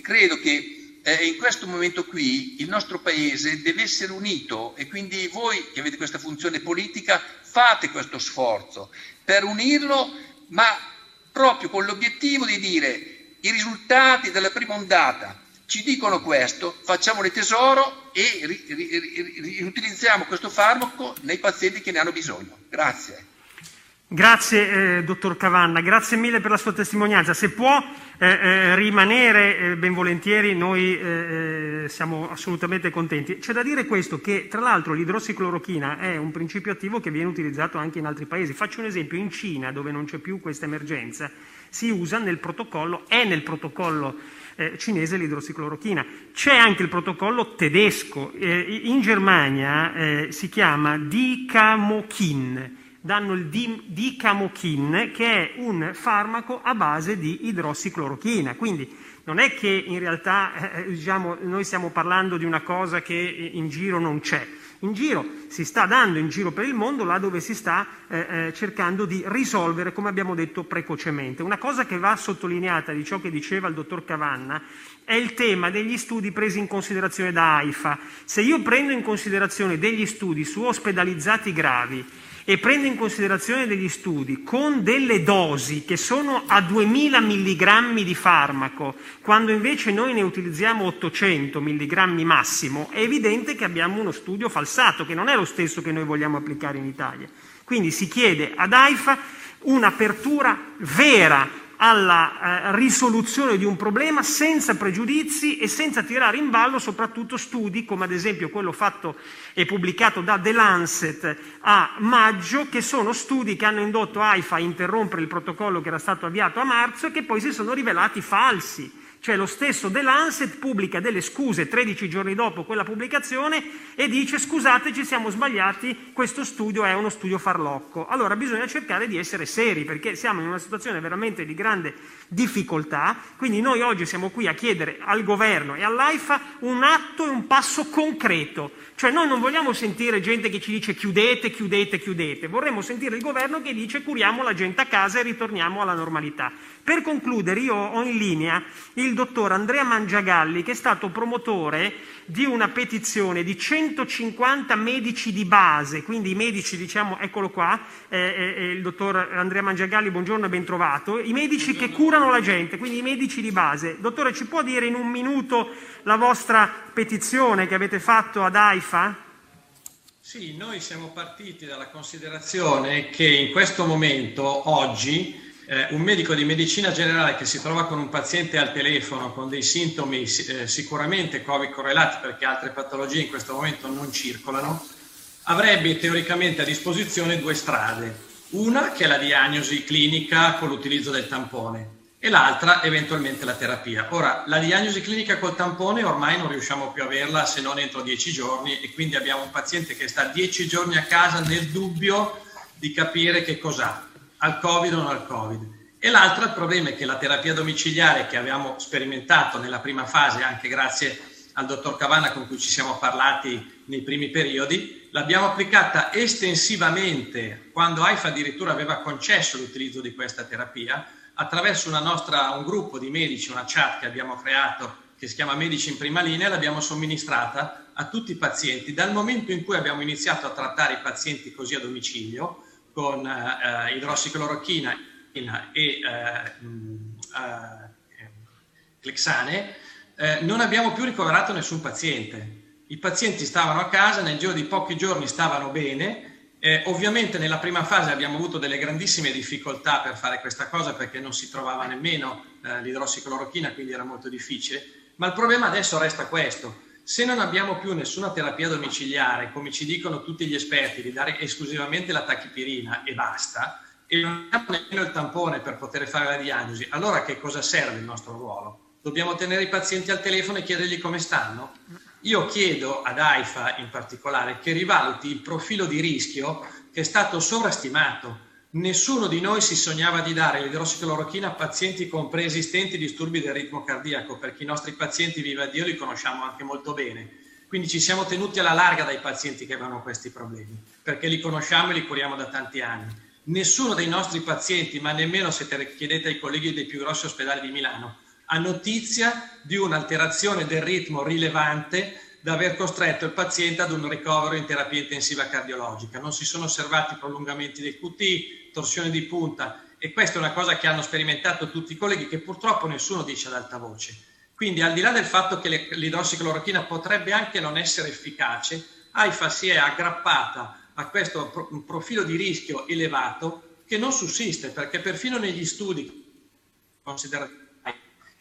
credo che eh, in questo momento qui il nostro Paese deve essere unito e quindi voi che avete questa funzione politica fate questo sforzo per unirlo, ma proprio con l'obiettivo di dire i risultati della prima ondata ci dicono questo, facciamone tesoro e riutilizziamo questo farmaco nei pazienti che ne hanno bisogno. Grazie. Grazie eh, dottor Cavanna, grazie mille per la sua testimonianza. Se può eh, eh, rimanere eh, ben volentieri, noi eh, eh, siamo assolutamente contenti. C'è da dire questo, che tra l'altro l'idrossiclorochina è un principio attivo che viene utilizzato anche in altri paesi. Faccio un esempio, in Cina, dove non c'è più questa emergenza, si usa nel protocollo, è nel protocollo eh, cinese l'idrossiclorochina. C'è anche il protocollo tedesco, eh, in Germania eh, si chiama Dicamochin, danno il Dicamochin che è un farmaco a base di idrossiclorochina, quindi non è che in realtà eh, diciamo, noi stiamo parlando di una cosa che in giro non c'è in giro, si sta dando in giro per il mondo là dove si sta eh, eh, cercando di risolvere, come abbiamo detto, precocemente. Una cosa che va sottolineata di ciò che diceva il dottor Cavanna è il tema degli studi presi in considerazione da AIFA. Se io prendo in considerazione degli studi su ospedalizzati gravi, e prende in considerazione degli studi con delle dosi che sono a 2000 mg di farmaco, quando invece noi ne utilizziamo 800 mg massimo, è evidente che abbiamo uno studio falsato, che non è lo stesso che noi vogliamo applicare in Italia. Quindi si chiede ad AIFA un'apertura vera alla eh, risoluzione di un problema senza pregiudizi e senza tirare in ballo soprattutto studi come ad esempio quello fatto e pubblicato da The Lancet a maggio, che sono studi che hanno indotto AIFA a interrompere il protocollo che era stato avviato a marzo e che poi si sono rivelati falsi. Cioè lo stesso The Lancet pubblica delle scuse 13 giorni dopo quella pubblicazione e dice scusate ci siamo sbagliati, questo studio è uno studio farlocco. Allora bisogna cercare di essere seri perché siamo in una situazione veramente di grande difficoltà, quindi noi oggi siamo qui a chiedere al governo e all'AIFA un atto e un passo concreto. Cioè noi non vogliamo sentire gente che ci dice chiudete, chiudete, chiudete, vorremmo sentire il governo che dice curiamo la gente a casa e ritorniamo alla normalità. Per concludere, io ho in linea il dottor Andrea Mangiagalli, che è stato promotore di una petizione di 150 medici di base, quindi i medici, diciamo, eccolo qua, eh, eh, il dottor Andrea Mangiagalli, buongiorno e ben trovato, i medici che curano la gente, quindi i medici di base. Dottore, ci può dire in un minuto la vostra petizione che avete fatto ad AIFA? Sì, noi siamo partiti dalla considerazione che in questo momento, oggi, eh, un medico di medicina generale che si trova con un paziente al telefono con dei sintomi eh, sicuramente Covid correlati perché altre patologie in questo momento non circolano, avrebbe teoricamente a disposizione due strade. Una che è la diagnosi clinica con l'utilizzo del tampone e l'altra eventualmente la terapia. Ora, la diagnosi clinica col tampone ormai non riusciamo più a averla se non entro dieci giorni e quindi abbiamo un paziente che sta dieci giorni a casa nel dubbio di capire che cos'ha al Covid o non al Covid. E l'altro il problema è che la terapia domiciliare che abbiamo sperimentato nella prima fase, anche grazie al dottor Cavanna con cui ci siamo parlati nei primi periodi, l'abbiamo applicata estensivamente quando AIFA addirittura aveva concesso l'utilizzo di questa terapia attraverso nostra, un gruppo di medici, una chat che abbiamo creato che si chiama Medici in prima linea, l'abbiamo somministrata a tutti i pazienti. Dal momento in cui abbiamo iniziato a trattare i pazienti così a domicilio, con eh, idrossiclorochina e eh, eh, clexane, eh, non abbiamo più ricoverato nessun paziente. I pazienti stavano a casa, nel giro di pochi giorni stavano bene, Eh, ovviamente nella prima fase abbiamo avuto delle grandissime difficoltà per fare questa cosa perché non si trovava nemmeno eh, l'idrossiclorochina, quindi era molto difficile, ma il problema adesso resta questo. Se non abbiamo più nessuna terapia domiciliare, come ci dicono tutti gli esperti, di dare esclusivamente la tachipirina e basta, e non abbiamo nemmeno il tampone per poter fare la diagnosi, allora che cosa serve il nostro ruolo? Dobbiamo tenere i pazienti al telefono e chiedergli come stanno? Io chiedo ad AIFA in particolare che rivaluti il profilo di rischio che è stato sovrastimato. Nessuno di noi si sognava di dare l'idrossiclorochina a pazienti con preesistenti disturbi del ritmo cardiaco, perché i nostri pazienti, viva Dio, li conosciamo anche molto bene. Quindi ci siamo tenuti alla larga dai pazienti che avevano questi problemi, perché li conosciamo e li curiamo da tanti anni. Nessuno dei nostri pazienti, ma nemmeno se te chiedete ai colleghi dei più grossi ospedali di Milano, ha notizia di un'alterazione del ritmo rilevante da aver costretto il paziente ad un ricovero in terapia intensiva cardiologica. Non si sono osservati prolungamenti del QT, torsione di punta e questa è una cosa che hanno sperimentato tutti i colleghi che purtroppo nessuno dice ad alta voce. Quindi al di là del fatto che l'idrossiclorochina potrebbe anche non essere efficace, AIFA si è aggrappata a questo profilo di rischio elevato che non sussiste perché perfino negli studi considerati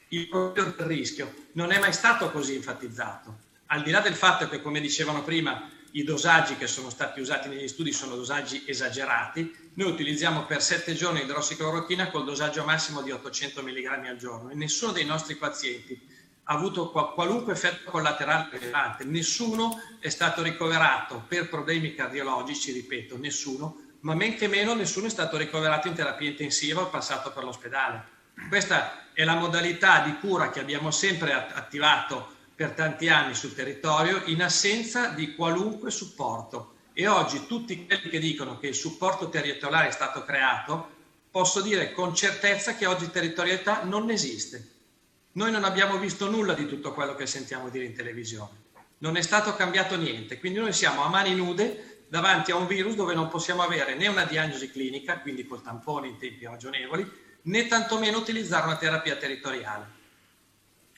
il profilo del rischio non è mai stato così enfatizzato. Al di là del fatto che, come dicevano prima, i dosaggi che sono stati usati negli studi sono dosaggi esagerati, noi utilizziamo per sette giorni idrossiclorochina col dosaggio massimo di 800 mg al giorno e nessuno dei nostri pazienti ha avuto qualunque effetto collaterale rilevante, nessuno è stato ricoverato per problemi cardiologici, ripeto, nessuno, ma men che meno nessuno è stato ricoverato in terapia intensiva o passato per l'ospedale. Questa è la modalità di cura che abbiamo sempre attivato per tanti anni sul territorio in assenza di qualunque supporto. E oggi tutti quelli che dicono che il supporto territoriale è stato creato, posso dire con certezza che oggi territorialità non esiste. Noi non abbiamo visto nulla di tutto quello che sentiamo dire in televisione. Non è stato cambiato niente, quindi noi siamo a mani nude davanti a un virus dove non possiamo avere né una diagnosi clinica, quindi col tampone in tempi ragionevoli, né tantomeno utilizzare una terapia territoriale.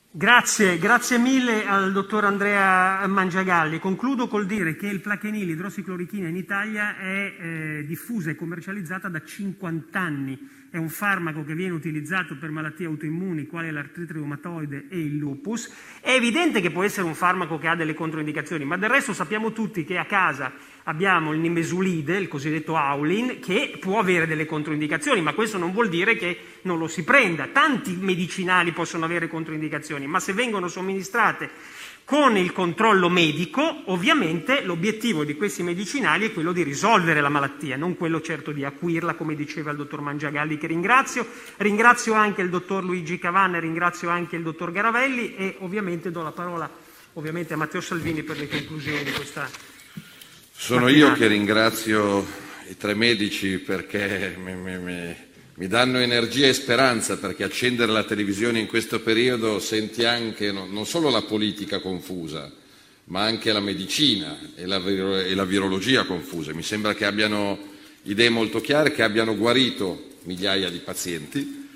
Grazie, grazie mille al dottor Andrea Mangiagalli. Concludo col dire che il plachenil idrossiclorichina in Italia è eh, diffusa e commercializzata da 50 anni. È un farmaco che viene utilizzato per malattie autoimmuni quali l'artrite reumatoide e il lupus. È evidente che può essere un farmaco che ha delle controindicazioni, ma del resto sappiamo tutti che a casa abbiamo il nimesulide, il cosiddetto Aulin, che può avere delle controindicazioni, ma questo non vuol dire che non lo si prenda. Tanti medicinali possono avere controindicazioni, ma se vengono somministrate con il controllo medico, ovviamente l'obiettivo di questi medicinali è quello di risolvere la malattia, non quello certo di acuirla, come diceva il dottor Mangiagalli, che ringrazio. Ringrazio anche il dottor Luigi Cavanna, ringrazio anche il dottor Garavelli e ovviamente do la parola ovviamente a Matteo Salvini per le conclusioni di questa sono io che ringrazio i tre medici perché mi, mi, mi, danno energia e speranza, perché accendere la televisione in questo periodo senti anche no, non solo la politica confusa, ma anche la medicina e la, e la virologia confusa. Mi sembra che abbiano idee molto chiare, che abbiano guarito migliaia di pazienti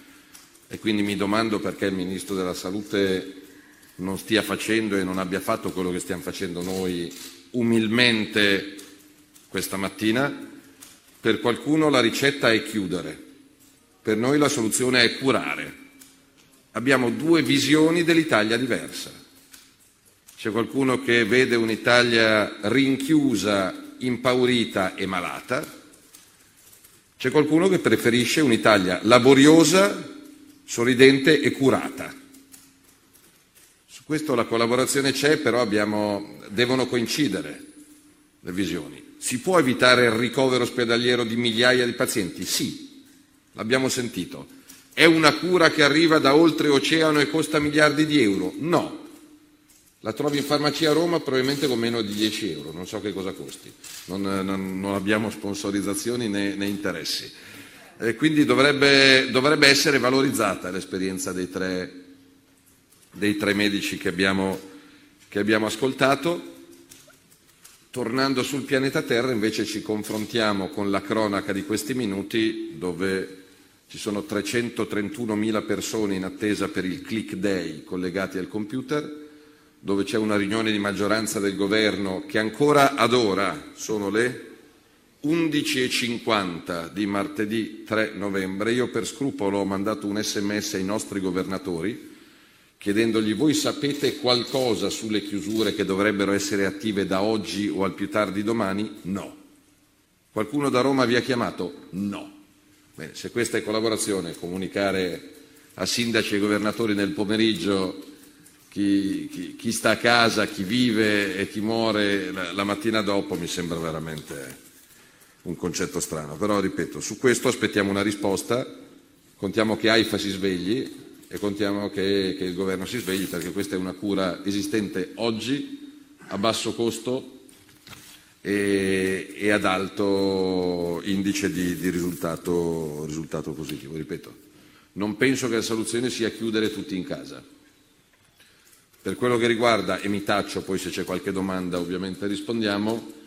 e quindi mi domando perché il Ministro della Salute non stia facendo e non abbia fatto quello che stiamo facendo noi umilmente questa mattina. Per qualcuno la ricetta è chiudere, per noi la soluzione è curare. Abbiamo due visioni dell'Italia diversa. C'è qualcuno che vede un'Italia rinchiusa, impaurita e malata. C'è qualcuno che preferisce un'Italia laboriosa, sorridente e curata. Questo la collaborazione c'è, però abbiamo, devono coincidere le visioni. Si può evitare il ricovero ospedaliero di migliaia di pazienti? Sì, l'abbiamo sentito. È una cura che arriva da oltreoceano e costa miliardi di euro? No. La trovi in farmacia a Roma probabilmente con meno di 10 euro, non so che cosa costi, non, non, non abbiamo sponsorizzazioni né, né interessi. E quindi dovrebbe, dovrebbe essere valorizzata l'esperienza dei tre dei tre medici che abbiamo, che abbiamo ascoltato. Tornando sul pianeta Terra invece ci confrontiamo con la cronaca di questi minuti dove ci sono 331.000 persone in attesa per il click day collegati al computer, dove c'è una riunione di maggioranza del governo che ancora ad ora sono le 11.50 di martedì 3 novembre, io per scrupolo ho mandato un sms ai nostri governatori chiedendogli voi sapete qualcosa sulle chiusure che dovrebbero essere attive da oggi o al più tardi domani? No. Qualcuno da Roma vi ha chiamato? No. Bene, se questa è collaborazione, comunicare a sindaci e governatori nel pomeriggio chi, chi, chi, sta a casa, chi vive e chi muore la, la mattina dopo mi sembra veramente un concetto strano. Però, ripeto, su questo aspettiamo una risposta, contiamo che AIFA si svegli e contiamo che, che il governo si svegli perché questa è una cura esistente oggi a basso costo e, e ad alto indice di, di risultato, risultato positivo. Ripeto, non penso che la soluzione sia chiudere tutti in casa. Per quello che riguarda, e mi taccio, poi se c'è qualche domanda ovviamente rispondiamo,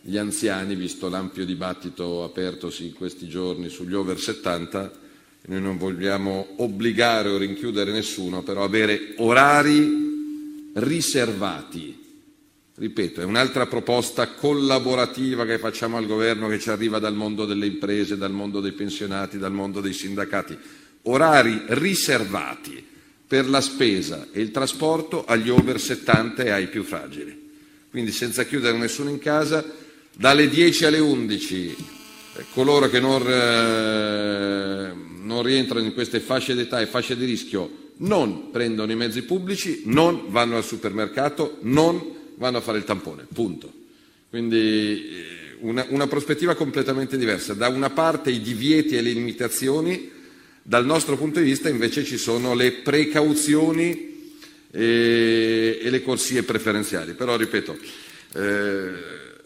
gli anziani, visto l'ampio dibattito apertosi in questi giorni sugli over 70, noi non vogliamo obbligare o rinchiudere nessuno, però avere orari riservati. Ripeto, è un'altra proposta collaborativa che facciamo al governo che ci arriva dal mondo delle imprese, dal mondo dei pensionati, dal mondo dei sindacati. Orari riservati per la spesa e il trasporto agli over 70 e ai più fragili. Quindi senza chiudere nessuno in casa, dalle 10 alle 11 eh, coloro che non, eh, non rientrano in queste fasce d'età e fasce di rischio non prendono i mezzi pubblici, non vanno al supermercato, non vanno a fare il tampone, punto. Quindi eh, una, una, prospettiva completamente diversa. Da una parte i divieti e le limitazioni, dal nostro punto di vista invece ci sono le precauzioni e, e le corsie preferenziali. Però, ripeto, eh,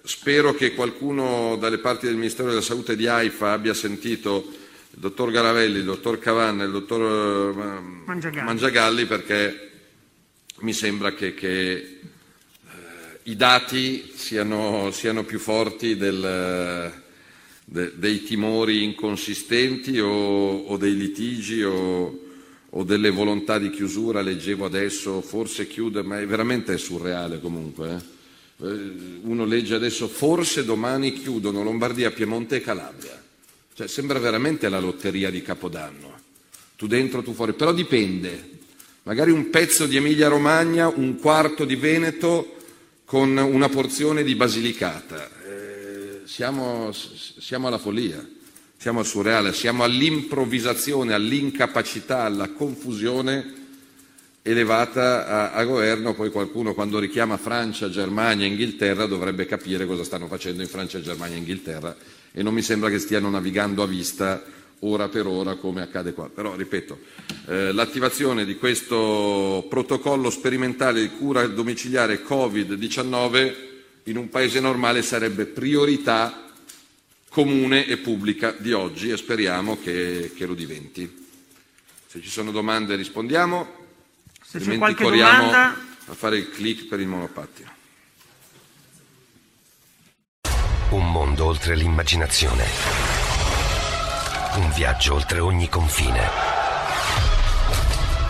Spero che qualcuno dalle parti del Ministero della Salute di AIFA abbia sentito il dottor Garavelli, il dottor Cavanna e il dottor eh, Mangiagalli, Mangiagalli perché mi sembra che, che eh, i dati siano, siano più forti del, de, dei timori inconsistenti o, o dei litigi o, o, delle volontà di chiusura. Leggevo adesso, forse chiude, ma è veramente surreale comunque. Eh? Eh, uno legge adesso forse domani chiudono Lombardia, Piemonte e Calabria. Cioè, sembra veramente la lotteria di Capodanno. Tu dentro, tu fuori. Però dipende. Magari un pezzo di Emilia Romagna, un quarto di Veneto con una porzione di Basilicata. Eh, siamo, siamo alla follia, siamo al surreale, siamo all'improvvisazione, all'incapacità, alla confusione elevata a, a, governo, poi qualcuno quando richiama Francia, Germania, Inghilterra dovrebbe capire cosa stanno facendo in Francia, Germania e Inghilterra e non mi sembra che stiano navigando a vista ora per ora come accade qua. Però, ripeto, eh, l'attivazione di questo protocollo sperimentale di cura domiciliare Covid-19 in un paese normale sarebbe priorità comune e pubblica di oggi e speriamo che, che lo diventi. Se ci sono domande rispondiamo. Se c'è qualche domanda... a fare il click per il monopattino. Un mondo oltre l'immaginazione. Un viaggio oltre ogni confine.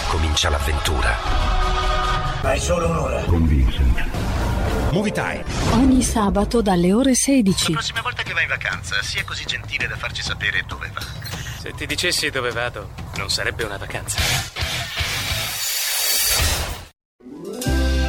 Comincia l'avventura. Hai solo un'ora. Con Vincent. Movie Time. Ogni sabato dalle ore 16. La prossima volta che vai in vacanza, sia così gentile da farci sapere dove va. Se ti dicessi dove vado, non sarebbe una vacanza.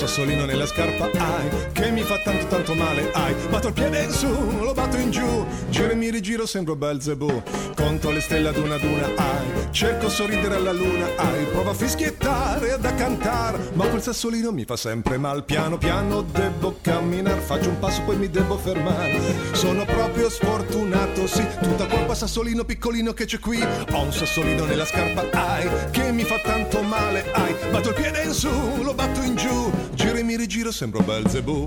Sassolino nella scarpa, ai, che mi fa tanto tanto male, ai. Batto il piede in su, lo batto in giù, giro e mi rigiro, sembro Belzebù. Conto le stelle ad una ad una, ai. Cerco sorridere alla luna, ai. Provo a fischiettare, ad cantare, ma quel sassolino mi fa sempre mal. Piano piano devo camminare, faccio un passo poi mi devo fermare. Sono proprio sfortunato, sì, tutta colpa sassolino piccolino che c'è qui. Ho un sassolino nella scarpa, ai, che mi fa tanto male, ai. Batto il piede in su, lo batto in giù, giro e mi rigiro, sembro Belzebù.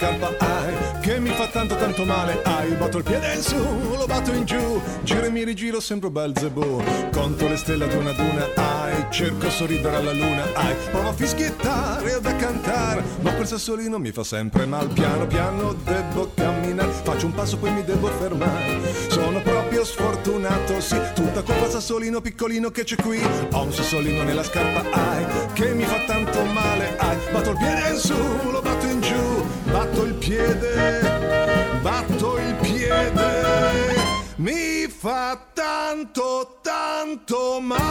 Scarpa, ai, che mi fa tanto tanto male, ai, batto il piede in su, lo batto in giù, giro e mi rigiro, sembro Belzebù, conto le stelle ad una ad una, ai, cerco a sorridere alla luna, ai, provo a fischiettare ed a cantare, ma quel sassolino mi fa sempre mal, piano piano devo camminare, faccio un passo poi mi devo fermare, sfortunato, sì, tutta colpa sassolino piccolino che c'è qui, ho un sassolino nella scarpa, ai, che mi fa tanto male, ai, batto il piede in su, lo batto in giù, batto il piede, batto il piede, mi fa tanto, tanto Pensa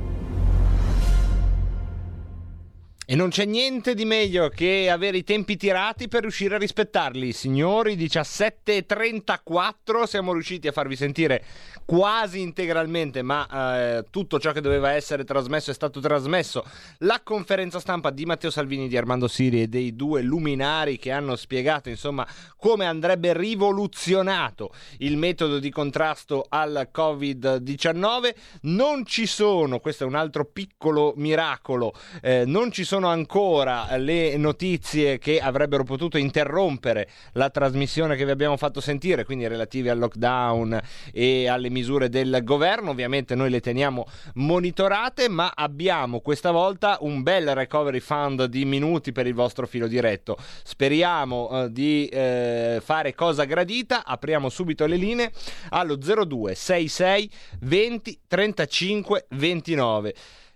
E non c'è niente di meglio che avere i tempi tirati per riuscire a rispettarli. Signori, 17.34 siamo riusciti a farvi sentire quasi integralmente, ma eh, tutto ciò che doveva essere trasmesso è stato trasmesso. La conferenza stampa di Matteo Salvini, di Armando Siri e dei due luminari che hanno spiegato insomma come andrebbe rivoluzionato il metodo di contrasto al Covid-19. Non ci sono, questo è un altro piccolo miracolo, eh, non ci sono ancora le notizie che avrebbero potuto interrompere la trasmissione che vi abbiamo fatto sentire, quindi relative al lockdown e alle misure del governo. Ovviamente noi le teniamo monitorate, ma abbiamo questa volta un bel recovery fund di minuti per il vostro filo diretto. Speriamo eh, di eh, fare cosa gradita. Apriamo subito le linee allo 02 66 20 35 29.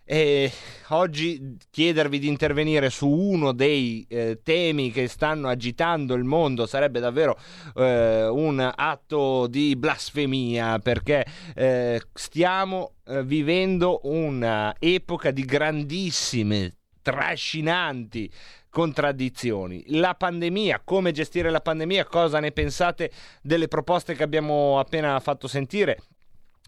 E oggi chiedervi di intervenire su uno dei eh, temi che stanno agitando il mondo sarebbe davvero eh, un atto di blasfemia perché eh, stiamo eh, vivendo un'epoca di grandissime, trascinanti contraddizioni. La pandemia, come gestire la pandemia, cosa ne pensate delle proposte che abbiamo appena fatto sentire?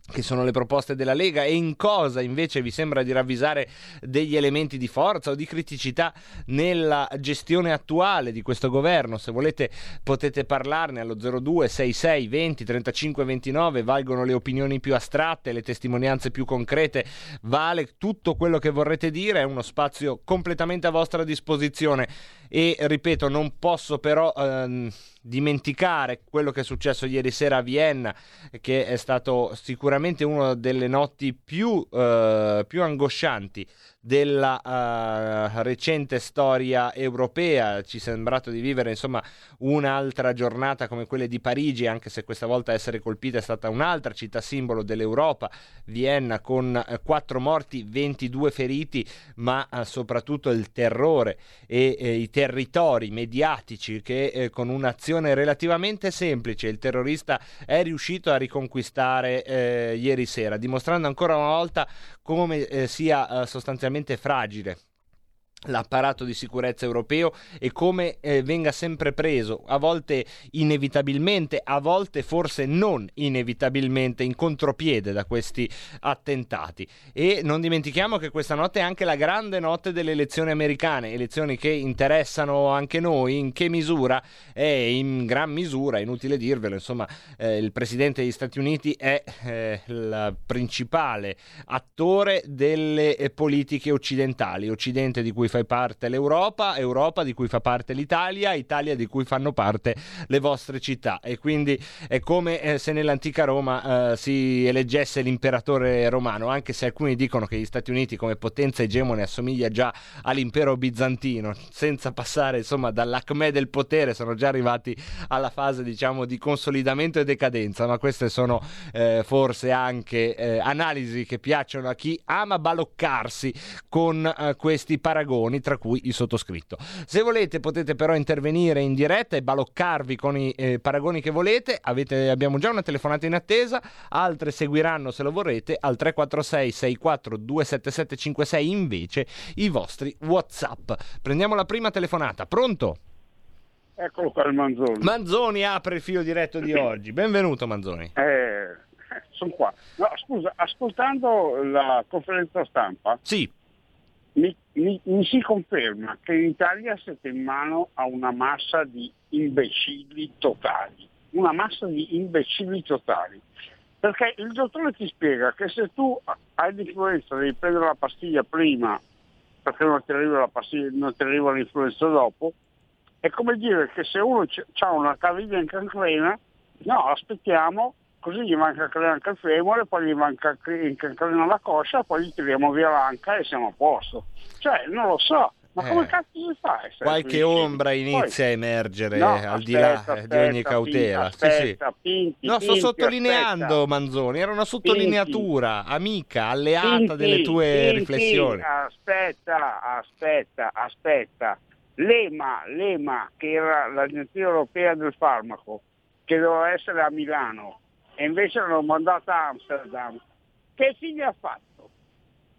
Che sono le proposte della Lega e in cosa invece vi sembra di ravvisare degli elementi di forza o di criticità nella gestione attuale di questo governo. Se volete potete parlarne allo 02 66 20 35 29, valgono le opinioni più astratte, le testimonianze più concrete, vale tutto quello che vorrete dire, è uno spazio completamente a vostra disposizione e ripeto non posso però ehm, dimenticare quello che è successo ieri sera a Vienna che è stato sicuramente una delle notti più, eh, più angoscianti della uh, recente storia europea. Ci è sembrato di vivere insomma un'altra giornata come quelle di Parigi, anche se questa volta essere colpita è stata un'altra città simbolo dell'Europa, Vienna, con uh, 4 morti, 22 feriti, ma uh, soprattutto il terrore e i territori mediatici che eh, con un'azione relativamente semplice il terrorista è riuscito a riconquistare eh, ieri sera, dimostrando ancora una volta come eh, sia sostanzialmente fragile l'apparato di sicurezza europeo e come eh, venga sempre preso, a volte inevitabilmente, a volte forse non inevitabilmente in contropiede da questi attentati. E non dimentichiamo che questa notte è anche la grande notte delle elezioni americane, elezioni che interessano anche noi, in che misura? E in gran misura, inutile dirvelo, insomma, eh, il presidente degli Stati Uniti è eh, il principale attore delle eh, politiche occidentali, occidente di cui cui fai parte l'Europa, Europa di cui fa parte l'Italia, Italia di cui fanno parte le vostre città. E quindi è come eh, se nell'antica Roma eh, si eleggesse l'imperatore romano, anche se alcuni dicono che gli Stati Uniti come potenza egemone assomiglia già all'impero bizantino, senza passare insomma dall'acme del potere, sono già arrivati alla fase diciamo di consolidamento e decadenza, ma queste sono eh, forse anche eh, analisi che piacciono a chi ama baloccarsi con eh, questi paragoni paragoni, tra cui il sottoscritto. Se volete potete però intervenire in diretta e baloccarvi con i eh, paragoni che volete. Avete, abbiamo già una telefonata in attesa, altre seguiranno se lo vorrete al 346 64 277 56 invece i vostri WhatsApp. Prendiamo la prima telefonata. Pronto? Eccolo qua il Manzoni. Manzoni apre il filo diretto di oggi. Benvenuto Manzoni. Eh, sono qua. No, scusa, ascoltando la conferenza stampa. Sì mi, mi, mi, si conferma che in Italia siete in mano a una massa di imbecilli totali, una massa di imbecilli totali. Perché il dottore ti spiega che se tu hai l'influenza devi prendere la pastiglia prima perché non ti arriva, la pastiglia, non ti arriva l'influenza dopo, è come dire che se uno ha una caviglia in cancrena, no, aspettiamo così gli manca anche il femore, poi gli manca incancrena la coscia, poi gli tiriamo via l'anca e siamo a posto. Cioè, non lo so. Ma eh, come cazzo si fa? Qualche ombra inizia poi, a emergere no, al aspetta, di là aspetta, di ogni cautela. Aspetta, sì, sì. Pinti, no, sto pinti, sottolineando. Manzoni, era una sottolineatura, pinti, amica, alleata delle tue riflessioni. Aspetta, aspetta, aspetta. L'EMA, l'EMA, che era l'Agenzia Europea del Farmaco, che doveva essere a Milano, e invece l'hanno mandata a Amsterdam. Che fine ha fatto?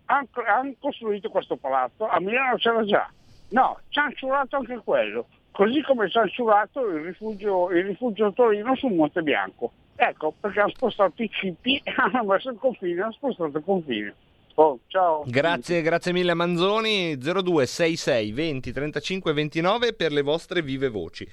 Hanno, hanno costruito questo palazzo, a Milano c'era già. No, ci hanno ciurato anche quello, così come ci hanno ciurato il rifugio, il rifugio Torino sul Monte Bianco. Ecco, perché hanno spostato i cipi, hanno messo il confine, hanno spostato il confine. Oh, ciao. Grazie, grazie mille Manzoni. 0266 20 35 29 per le vostre vive voci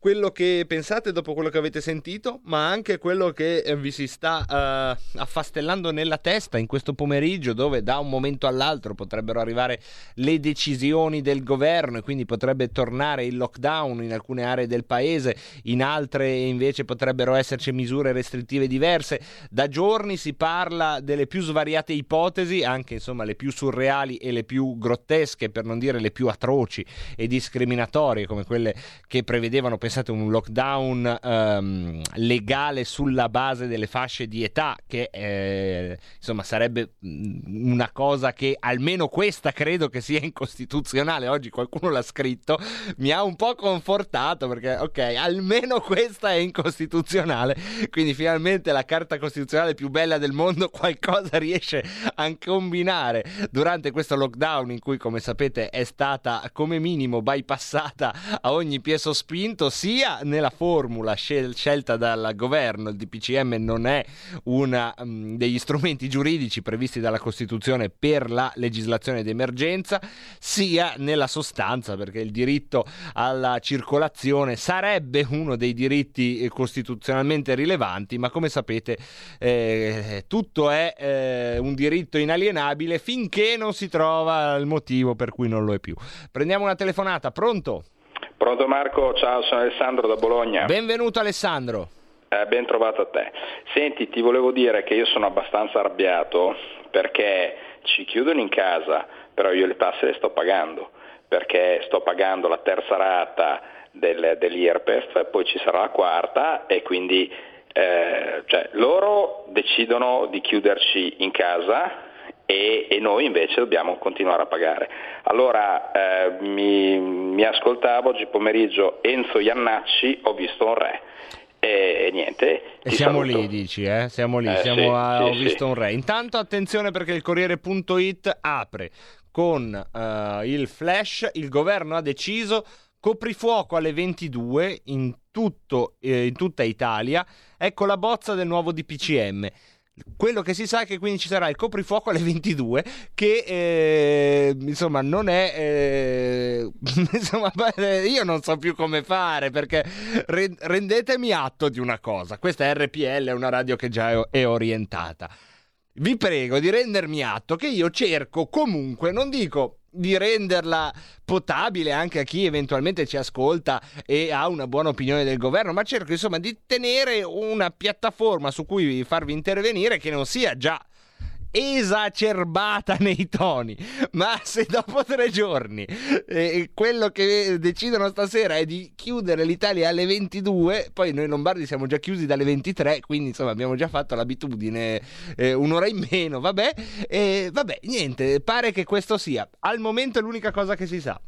quello che pensate dopo quello che avete sentito, ma anche quello che eh, vi si sta uh, affastellando nella testa in questo pomeriggio, dove da un momento all'altro potrebbero arrivare le decisioni del governo e quindi potrebbe tornare il lockdown in alcune aree del paese, in altre invece potrebbero esserci misure restrittive diverse. Da giorni si parla delle più svariate ipotesi, anche insomma le più surreali e le più grottesche, per non dire le più atroci e discriminatorie, come quelle che prevedevano pensate un lockdown um, legale sulla base delle fasce di età, che eh, insomma sarebbe mm, una cosa che almeno questa credo che sia incostituzionale. Oggi qualcuno l'ha scritto, mi ha un po' confortato perché ok, almeno questa è incostituzionale. Quindi finalmente la carta costituzionale più bella del mondo qualcosa riesce a combinare durante questo lockdown in cui come sapete è stata come minimo bypassata a ogni piè sospinto sia nella formula scel- scelta dal governo, il DPCM non è uno um, degli strumenti giuridici previsti dalla Costituzione per la legislazione d'emergenza, sia nella sostanza, perché il diritto alla circolazione sarebbe uno dei diritti costituzionalmente rilevanti, ma come sapete eh, tutto è eh, un diritto inalienabile finché non si trova il motivo per cui non lo è più. Prendiamo una telefonata, pronto? Pronto Marco, ciao, sono Alessandro da Bologna. Benvenuto Alessandro. Eh, ben trovato a te. Senti, ti volevo dire che io sono abbastanza arrabbiato perché ci chiudono in casa, però io le tasse le sto pagando, perché sto pagando la terza rata del, dell'IRPEF, poi ci sarà la quarta e quindi eh, cioè, loro decidono di chiuderci in casa e, e, noi invece dobbiamo continuare a pagare. Allora eh, mi, mi, ascoltavo oggi pomeriggio Enzo Iannacci, ho visto un re. E, e niente. E siamo saluto. lì, dici, eh? Siamo lì, Eh, siamo sì, a, sì, ho sì. visto un re. Intanto attenzione perché il Corriere.it apre con eh, il flash, il governo ha deciso coprifuoco alle 22 in, tutto, eh, in tutta Italia, ecco la bozza del nuovo DPCM. Quello che si sa è che quindi ci sarà il coprifuoco alle 22 che eh, insomma non è eh, insomma io non so più come fare perché re- rendetemi atto di una cosa. Questa è RPL è una radio che già è orientata. Vi prego di rendermi atto che io cerco comunque non dico di renderla potabile anche a chi eventualmente ci ascolta e ha una buona opinione del governo, ma cerco insomma di tenere una piattaforma su cui farvi intervenire che non sia già esacerbata nei toni, ma se dopo tre giorni eh, quello che decidono stasera è di chiudere l'Italia alle 22, poi noi lombardi siamo già chiusi dalle 23, quindi insomma abbiamo già fatto l'abitudine eh, un'ora in meno, vabbè, e vabbè, niente, pare che questo sia. Al momento l'unica cosa che si sa.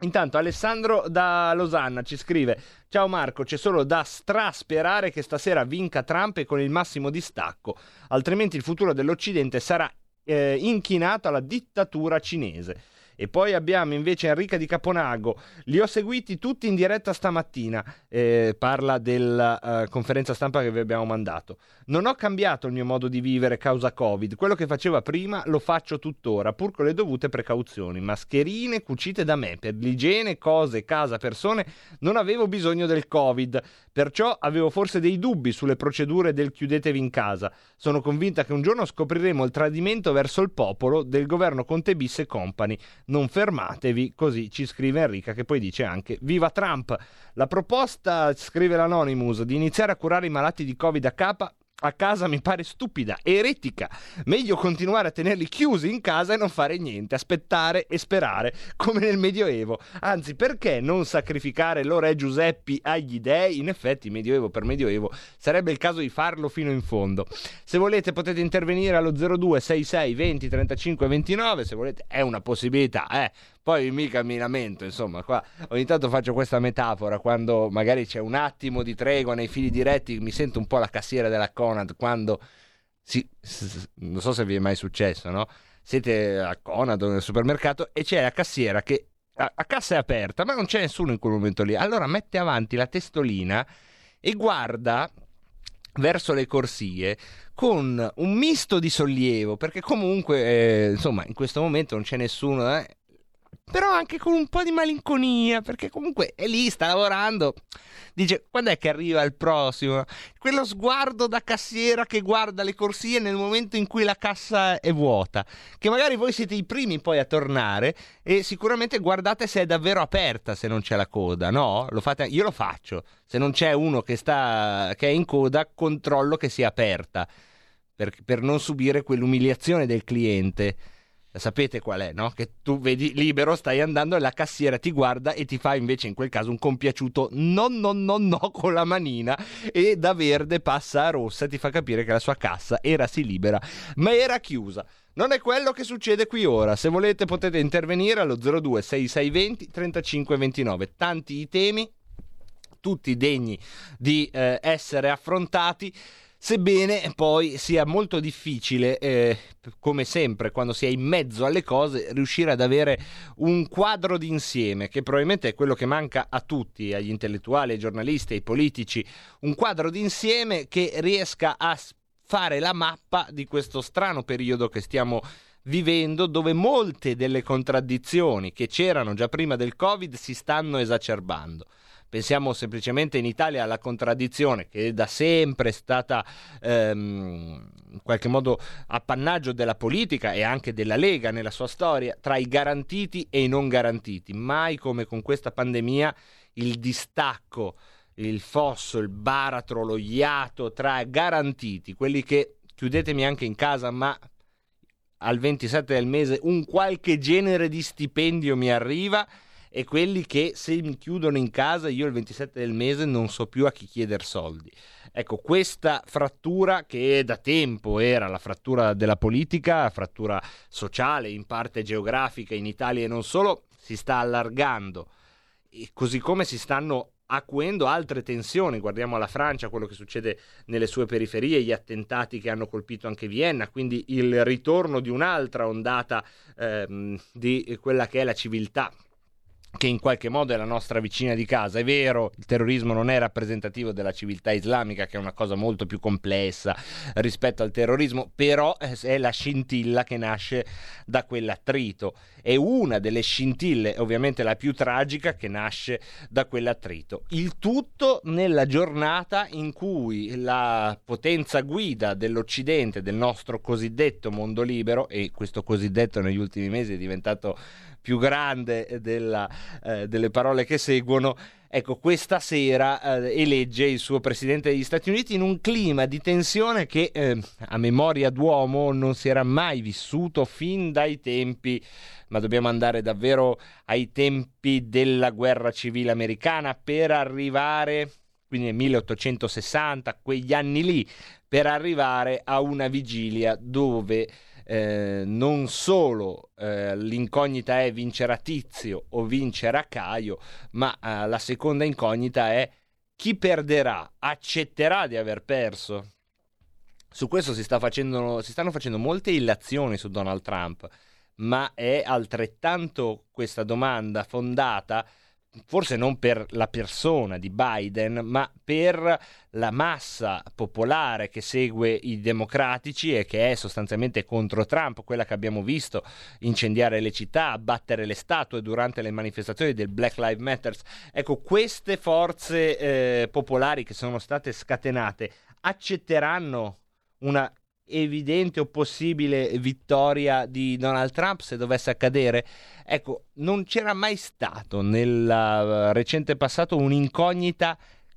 Intanto Alessandro da Losanna ci scrive: Ciao Marco, c'è solo da strasperare che stasera vinca Trump e con il massimo distacco, altrimenti il futuro dell'Occidente sarà eh, inchinato alla dittatura cinese. E poi abbiamo invece Enrica di Caponago, li ho seguiti tutti in diretta stamattina, eh, parla della eh, conferenza stampa che vi abbiamo mandato. Non ho cambiato il mio modo di vivere causa Covid, quello che facevo prima lo faccio tuttora, pur con le dovute precauzioni. Mascherine cucite da me, per l'igiene, cose, casa, persone, non avevo bisogno del Covid, perciò avevo forse dei dubbi sulle procedure del chiudetevi in casa. Sono convinta che un giorno scopriremo il tradimento verso il popolo del governo Conte bis e company. Non fermatevi, così ci scrive Enrica che poi dice anche Viva Trump! La proposta, scrive l'Anonymous, di iniziare a curare i malati di Covid a capa a casa mi pare stupida, eretica. Meglio continuare a tenerli chiusi in casa e non fare niente, aspettare e sperare, come nel Medioevo. Anzi, perché non sacrificare lo re Giuseppi agli dei? In effetti, Medioevo per Medioevo sarebbe il caso di farlo fino in fondo. Se volete potete intervenire allo 0266 20 35 29, se volete è una possibilità, eh. Poi mica mi lamento, insomma, qua ogni tanto faccio questa metafora quando magari c'è un attimo di tregua nei fili diretti, mi sento un po' la cassiera della Conad quando si, non so se vi è mai successo, no? Siete a Conad o nel supermercato e c'è la cassiera che a, a cassa è aperta, ma non c'è nessuno in quel momento lì. Allora mette avanti la testolina e guarda verso le corsie con un misto di sollievo, perché comunque, eh, insomma, in questo momento non c'è nessuno, eh, però anche con un po' di malinconia, perché comunque è lì, sta lavorando. Dice, quando è che arriva il prossimo? Quello sguardo da cassiera che guarda le corsie nel momento in cui la cassa è vuota. Che magari voi siete i primi poi a tornare e sicuramente guardate se è davvero aperta, se non c'è la coda, no? Lo fate, io lo faccio. Se non c'è uno che, sta, che è in coda, controllo che sia aperta. Per, per non subire quell'umiliazione del cliente sapete qual è, no? Che tu vedi libero, stai andando e la cassiera ti guarda e ti fa invece in quel caso un compiaciuto no no no no con la manina e da verde passa a rossa e ti fa capire che la sua cassa era sì libera ma era chiusa. Non è quello che succede qui ora. Se volete potete intervenire allo 02 6620 3529. Tanti i temi, tutti degni di eh, essere affrontati. Sebbene poi sia molto difficile, eh, come sempre, quando si è in mezzo alle cose, riuscire ad avere un quadro d'insieme, che probabilmente è quello che manca a tutti, agli intellettuali, ai giornalisti, ai politici, un quadro d'insieme che riesca a fare la mappa di questo strano periodo che stiamo vivendo dove molte delle contraddizioni che c'erano già prima del Covid si stanno esacerbando. Pensiamo semplicemente in Italia alla contraddizione che da sempre è stata ehm, in qualche modo appannaggio della politica e anche della Lega nella sua storia tra i garantiti e i non garantiti. Mai come con questa pandemia il distacco, il fosso, il baratro, lo iato tra garantiti, quelli che chiudetemi anche in casa ma al 27 del mese un qualche genere di stipendio mi arriva e quelli che se mi chiudono in casa io il 27 del mese non so più a chi chiedere soldi. Ecco, questa frattura che da tempo era la frattura della politica, la frattura sociale, in parte geografica in Italia e non solo, si sta allargando. E così come si stanno acuendo altre tensioni. Guardiamo la Francia, quello che succede nelle sue periferie, gli attentati che hanno colpito anche Vienna, quindi il ritorno di un'altra ondata ehm, di quella che è la civiltà che in qualche modo è la nostra vicina di casa. È vero, il terrorismo non è rappresentativo della civiltà islamica, che è una cosa molto più complessa rispetto al terrorismo, però è la scintilla che nasce da quell'attrito. È una delle scintille, ovviamente la più tragica, che nasce da quell'attrito. Il tutto nella giornata in cui la potenza guida dell'Occidente, del nostro cosiddetto mondo libero, e questo cosiddetto negli ultimi mesi è diventato più grande della, eh, delle parole che seguono. Ecco, questa sera eh, elegge il suo presidente degli Stati Uniti in un clima di tensione che eh, a memoria d'uomo non si era mai vissuto fin dai tempi, ma dobbiamo andare davvero ai tempi della guerra civile americana per arrivare, quindi nel 1860, quegli anni lì, per arrivare a una vigilia dove eh, non solo eh, l'incognita è vincerà Tizio o vincerà Caio, ma eh, la seconda incognita è chi perderà accetterà di aver perso. Su questo si, sta facendo, si stanno facendo molte illazioni su Donald Trump, ma è altrettanto questa domanda fondata forse non per la persona di Biden, ma per la massa popolare che segue i democratici e che è sostanzialmente contro Trump, quella che abbiamo visto incendiare le città, abbattere le statue durante le manifestazioni del Black Lives Matter. Ecco, queste forze eh, popolari che sono state scatenate accetteranno una evidente o possibile vittoria di Donald Trump se dovesse accadere? Ecco, non c'era mai stato nel uh, recente passato un'incognita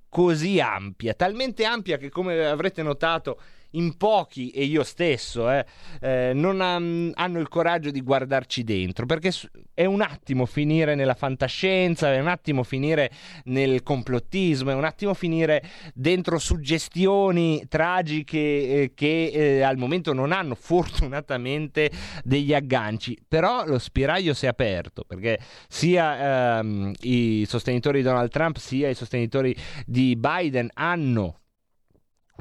così ampia, talmente ampia che come avrete notato in pochi, e io stesso, eh, eh, non han, hanno il coraggio di guardarci dentro, perché è un attimo finire nella fantascienza, è un attimo finire nel complottismo, è un attimo finire dentro suggestioni tragiche eh, che eh, al momento non hanno fortunatamente degli agganci, però lo spiraglio si è aperto, perché sia ehm, i sostenitori di Donald Trump sia i sostenitori di Biden hanno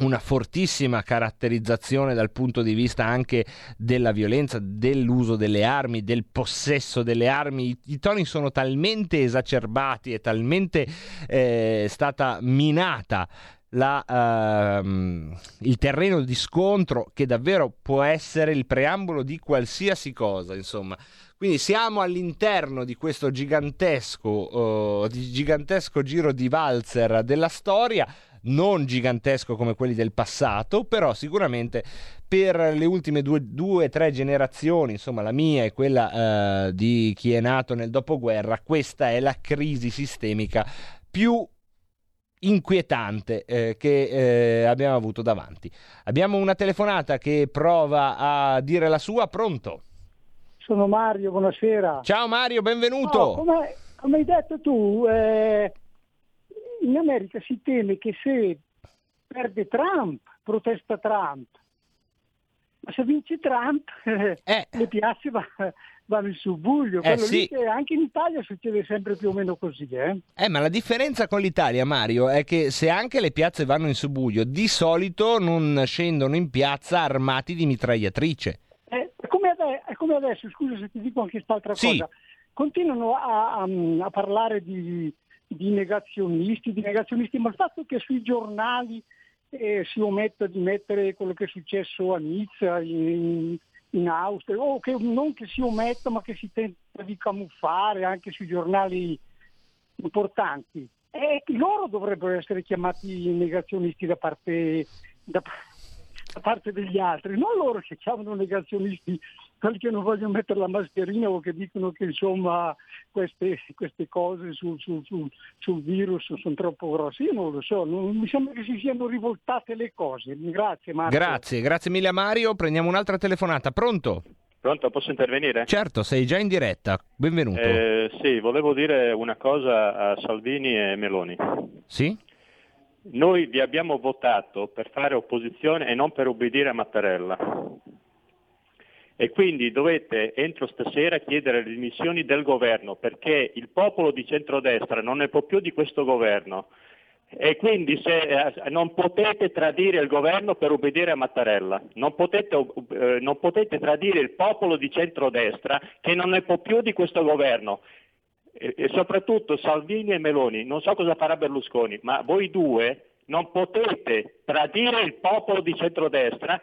una fortissima caratterizzazione dal punto di vista anche della violenza, dell'uso delle armi, del possesso delle armi. I, i toni sono talmente esacerbati e talmente eh, stata minata la, uh, il terreno di scontro che davvero può essere il preambolo di qualsiasi cosa, insomma. Quindi siamo all'interno di questo gigantesco, uh, di gigantesco giro di valzer della storia non gigantesco come quelli del passato, però sicuramente per le ultime due o tre generazioni, insomma la mia e quella eh, di chi è nato nel dopoguerra, questa è la crisi sistemica più inquietante eh, che eh, abbiamo avuto davanti. Abbiamo una telefonata che prova a dire la sua, pronto? Sono Mario, buonasera. Ciao Mario, benvenuto. Oh, come, come, hai detto tu, eh, in America si teme che se perde Trump, protesta Trump, ma se vince Trump, eh. le piazze va, vanno in subbuglio. Eh, sì. anche in Italia succede sempre più o meno così. Eh? Eh, ma la differenza con l'Italia, Mario, è che se anche le piazze vanno in subbuglio, di solito non scendono in piazza armati di mitragliatrice. Eh, è, come ade- è come adesso, scusa se ti dico anche quest'altra Sì. cosa, continuano a, a- a parlare di, di negazionisti, di negazionisti, ma il fatto che sui giornali eh, si ometta di mettere quello che è successo a Nizza, in, in Austria, o che non che si ometta ma che si tenta di camuffare anche sui giornali importanti. E loro dovrebbero essere chiamati negazionisti da parte, da, da parte degli altri, non loro che chiamano negazionisti quelli che non vogliono mettere la mascherina o che dicono che insomma queste, queste cose sul, sul- sul- sul virus sono troppo grosse. Io non lo so, non, mi sembra che si siano rivoltate le cose. Grazie Marco. Grazie, grazie mille a Mario. Prendiamo un'altra telefonata. Pronto? Pronto, posso intervenire? Certo, sei già in diretta. Benvenuto. Eh, sì, volevo dire una cosa a Salvini e Meloni. Sì? Noi vi abbiamo votato per fare opposizione e non per obbedire a Mattarella. E quindi dovete entro stasera chiedere le dimissioni del governo perché il popolo di centrodestra non ne può più di questo governo. E quindi se, eh, non potete tradire il governo per obbedire a Mattarella, non potete, eh, non potete tradire il popolo di centrodestra che non ne può più di questo governo. E soprattutto Salvini e Meloni, non so cosa farà Berlusconi, ma voi due non potete tradire il popolo di centrodestra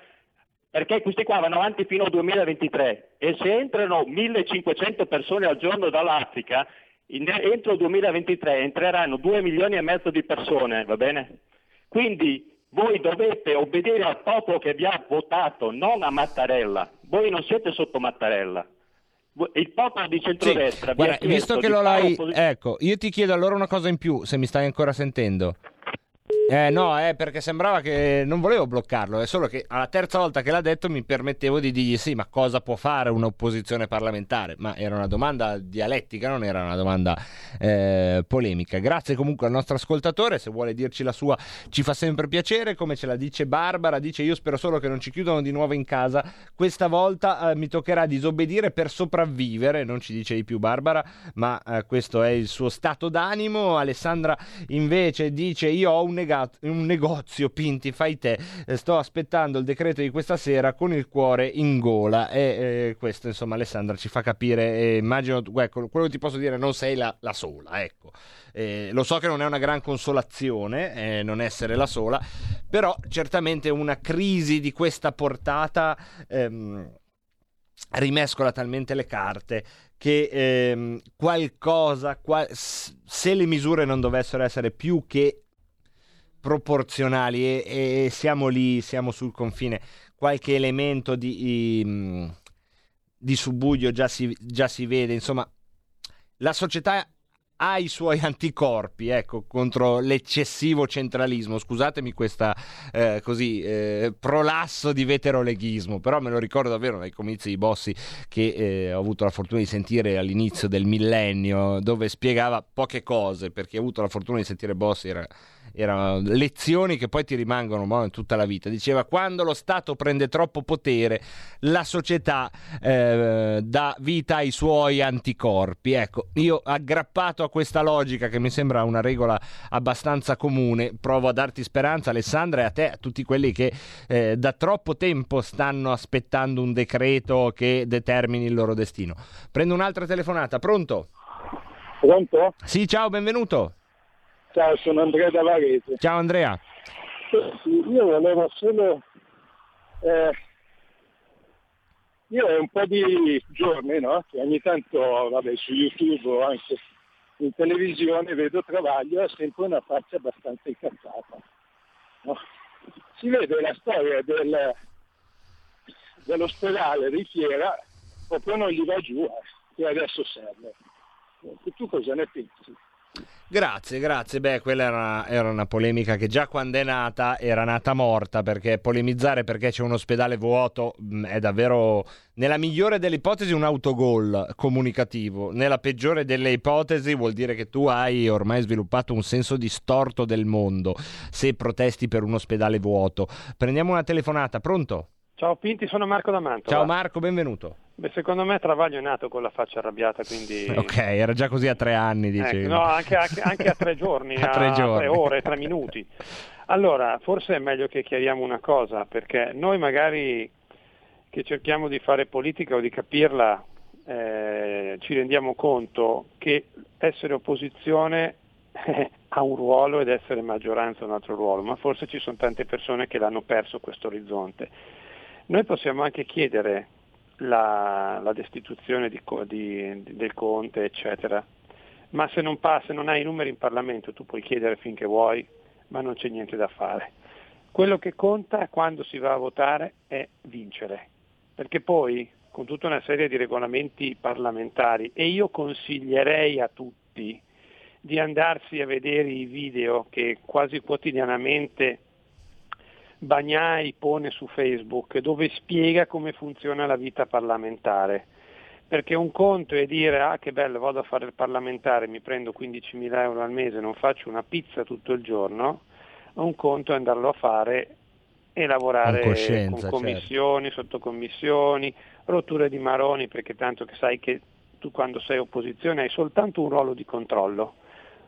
perché questi qua vanno avanti fino al 2023 e se entrano 1500 persone al giorno dall'Africa, in- entro il 2023 entreranno 2 milioni e mezzo di persone, va bene? Quindi voi dovete obbedire al popolo che vi ha votato, non a Mattarella. Voi non siete sotto Mattarella. Il popolo di centrodestra vi Guarda, visto che lo l'hai... opposi- Ecco, io ti chiedo allora una cosa in più, se mi stai ancora sentendo. Eh no, eh, perché sembrava che non volevo bloccarlo, è solo che alla terza volta che l'ha detto mi permettevo di dirgli sì, ma cosa può fare un'opposizione parlamentare? Ma era una domanda dialettica, non era una domanda eh, polemica. Grazie comunque al nostro ascoltatore, se vuole dirci la sua ci fa sempre piacere, come ce la dice Barbara, dice io spero solo che non ci chiudano di nuovo in casa, questa volta eh, mi toccherà disobbedire per sopravvivere, non ci dice di più Barbara, ma eh, questo è il suo stato d'animo. Alessandra invece dice io ho un, nega- un negozio, Pinti, fai te, eh, sto aspettando il decreto di questa sera con il cuore in gola e eh, questo insomma Alessandra ci fa capire, e immagino, ecco, quello che ti posso dire non sei la, la sola, ecco. Eh, lo so che non è una gran consolazione eh, non essere la sola, però certamente una crisi di questa portata ehm, rimescola talmente le carte che ehm, qualcosa, qua- s- se le misure non dovessero essere più che proporzionali e, e siamo lì, siamo sul confine, qualche elemento di, di, di subbuglio già si, già si vede, insomma, la società ha i suoi anticorpi ecco, contro l'eccessivo centralismo. Scusatemi questa eh, eh, prolasso di veteroleghismo, però me lo ricordo davvero dai comizi di Bossi che eh, ho avuto la fortuna di sentire all'inizio del millennio, dove spiegava poche cose, perché ho avuto la fortuna di sentire Bossi era erano lezioni che poi ti rimangono in tutta la vita. Diceva quando lo Stato prende troppo potere, la società eh, dà vita ai suoi anticorpi. Ecco, io aggrappato a questa logica che mi sembra una regola abbastanza comune, provo a darti speranza Alessandra e a te, a tutti quelli che eh, da troppo tempo stanno aspettando un decreto che determini il loro destino. Prendo un'altra telefonata, pronto? Pronto? Sì, ciao, benvenuto. Ciao, sono Andrea da Varese. Ciao Andrea. Io volevo solo... eh, io è un po' di giorni, no? Che ogni tanto, vabbè, su YouTube o anche in televisione vedo Travaglio ha sempre una faccia abbastanza incazzata. no? Si vede la storia del, dell'ospedale di Fiera, proprio non gli va giù, eh, che adesso serve. Tu cosa ne pensi? Grazie, grazie. Beh, quella era, era una polemica che già quando è nata era nata morta perché polemizzare perché c'è un ospedale vuoto mh, è davvero, nella migliore delle ipotesi, un autogol comunicativo. Nella peggiore delle ipotesi vuol dire che tu hai ormai sviluppato un senso distorto del mondo se protesti per un ospedale vuoto. Prendiamo una telefonata, pronto? Ciao Pinti, sono Marco D'Amanto. Ciao Marco, benvenuto. Beh, secondo me Travaglio è nato con la faccia arrabbiata, quindi... Ok, era già così a tre anni, dicevi. Ecco, no, anche, anche- anche a tre giorni, A tre giorni. tre ore, tre minuti. Allora, forse è meglio che chiariamo una cosa, perché noi magari che cerchiamo di fare politica o di capirla, eh, ci rendiamo conto che essere opposizione eh, ha un ruolo ed essere maggioranza ha un altro ruolo, ma forse ci sono tante persone che l'hanno perso questo orizzonte. Noi possiamo anche chiedere la, la destituzione di di- del Conte, eccetera, ma se non passa, non hai i numeri in Parlamento, tu puoi chiedere finché vuoi, ma non c'è niente da fare. Quello che conta quando si va a votare è vincere, perché poi con tutta una serie di regolamenti parlamentari e io consiglierei a tutti di andarsi a vedere i video che quasi quotidianamente Bagnai pone su Facebook dove spiega come funziona la vita parlamentare. Perché un conto è dire ah che bello vado a fare il parlamentare, mi prendo 15.000 euro al mese, non faccio una pizza tutto il giorno, un conto è andarlo a fare e lavorare Con con commissioni, sottocommissioni, rotture di maroni, perché tanto che sai che tu quando sei opposizione hai soltanto un ruolo di controllo,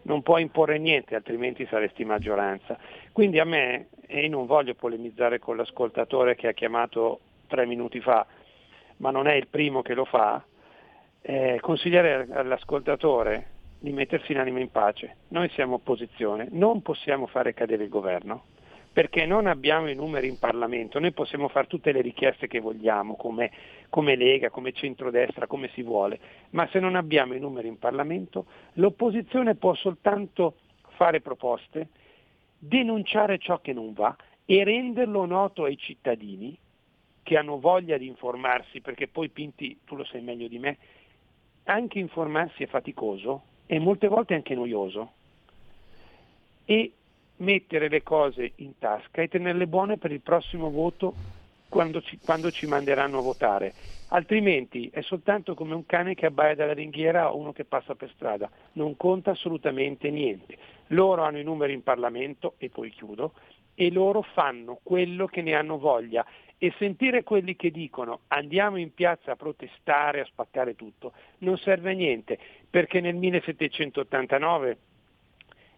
non puoi imporre niente, altrimenti saresti maggioranza. Quindi a me, e non voglio polemizzare con l'ascoltatore che ha chiamato tre minuti fa, ma non è il primo che lo fa, eh, consigliare all'ascoltatore di mettersi l'anima in pace. Noi siamo opposizione, non possiamo fare cadere il governo perché non abbiamo i numeri in Parlamento, noi possiamo fare tutte le richieste che vogliamo, come, come Lega, come centrodestra, come si vuole, ma se non abbiamo i numeri in Parlamento, l'opposizione può soltanto fare proposte, denunciare ciò che non va e renderlo noto ai cittadini che hanno voglia di informarsi, perché poi Pinti, tu lo sai meglio di me, anche informarsi è faticoso e molte volte anche noioso. E mettere le cose in tasca e tenerle buone per il prossimo voto quando ci, quando ci manderanno a votare. Altrimenti è soltanto come un cane che abbaia dalla ringhiera o uno che passa per strada, non conta assolutamente niente. Loro hanno i numeri in Parlamento, e poi chiudo, e loro fanno quello che ne hanno voglia. E sentire quelli che dicono andiamo in piazza a protestare, a spaccare tutto, non serve a niente, perché nel 1789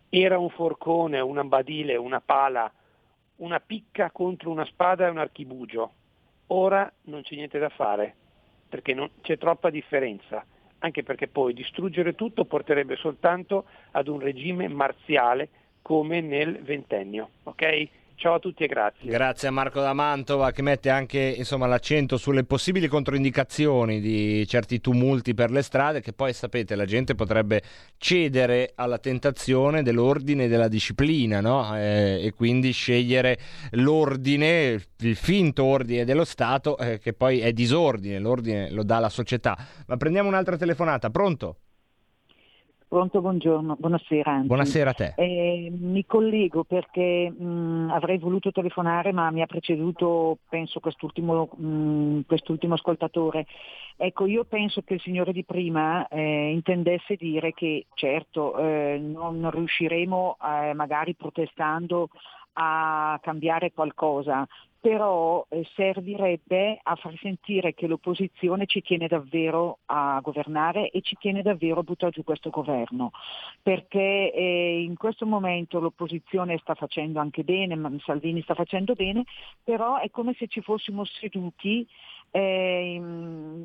era un forcone, una badile, una pala, una picca contro una spada e un archibugio. Ora non c'è niente da fare, perché non, c'è troppa differenza, anche perché poi distruggere tutto porterebbe soltanto ad un regime marziale come nel ventennio. ok? Ciao a tutti e grazie. Grazie a Marco da Mantova che mette anche insomma, l'accento sulle possibili controindicazioni di certi tumulti per le strade che poi sapete la gente potrebbe cedere alla tentazione dell'ordine e della disciplina no? Eh, e quindi scegliere l'ordine, il finto ordine dello Stato eh, che poi è disordine, l'ordine lo dà la società. Ma prendiamo un'altra telefonata, pronto? Pronto, buongiorno, buonasera. anzi. Buonasera a te. Eh, mi collego perché mh, avrei voluto telefonare ma mi ha preceduto, penso, quest'ultimo, mh, quest'ultimo ascoltatore. Ecco, io penso che il signore di prima eh, intendesse dire che certo eh, non, non riusciremo eh, magari protestando a cambiare qualcosa, però eh, servirebbe a far sentire che l'opposizione ci tiene davvero a governare e ci tiene davvero a buttare giù questo governo, perché eh, in questo momento l'opposizione sta facendo anche bene, Salvini sta facendo bene, però è come se ci fossimo seduti eh,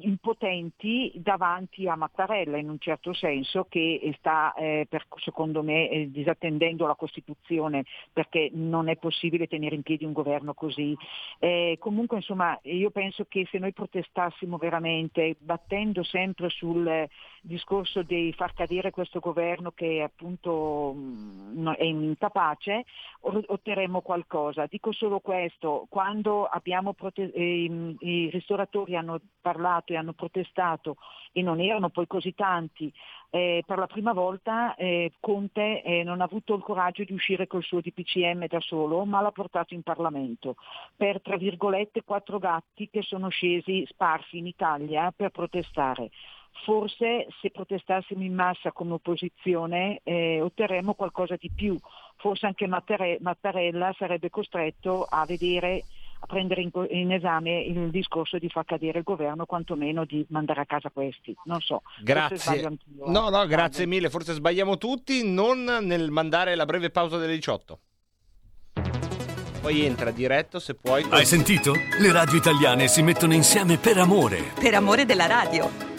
impotenti davanti a Mattarella in un certo senso che sta eh, per, secondo me eh, disattendendo la Costituzione perché non è possibile tenere in piedi un governo così. Eh, comunque insomma io penso che se noi protestassimo veramente battendo sempre sul discorso di far cadere questo governo che appunto mh, è incapace otterremo qualcosa. Dico solo questo, quando prote- eh, i ristoratori hanno parlato e hanno protestato e non erano poi così tanti, eh, per la prima volta eh, Conte eh, non ha avuto il coraggio di uscire col suo DPCM da solo, ma l'ha portato in Parlamento per, tra virgolette, quattro gatti che sono scesi sparsi in Italia per protestare. Forse se protestassimo in massa come opposizione eh, otterremo qualcosa di più, forse anche Mattare- Mattarella sarebbe costretto a vedere a prendere in, in, esame il discorso di far cadere il governo, quantomeno di mandare a casa questi. Non so. Grazie. Anch'io, no, eh. no, grazie mille. Forse sbagliamo tutti, non nel mandare la breve pausa delle 18. Poi entra diretto se puoi. Hai sentito? Le radio italiane si mettono insieme per amore. Per amore della radio.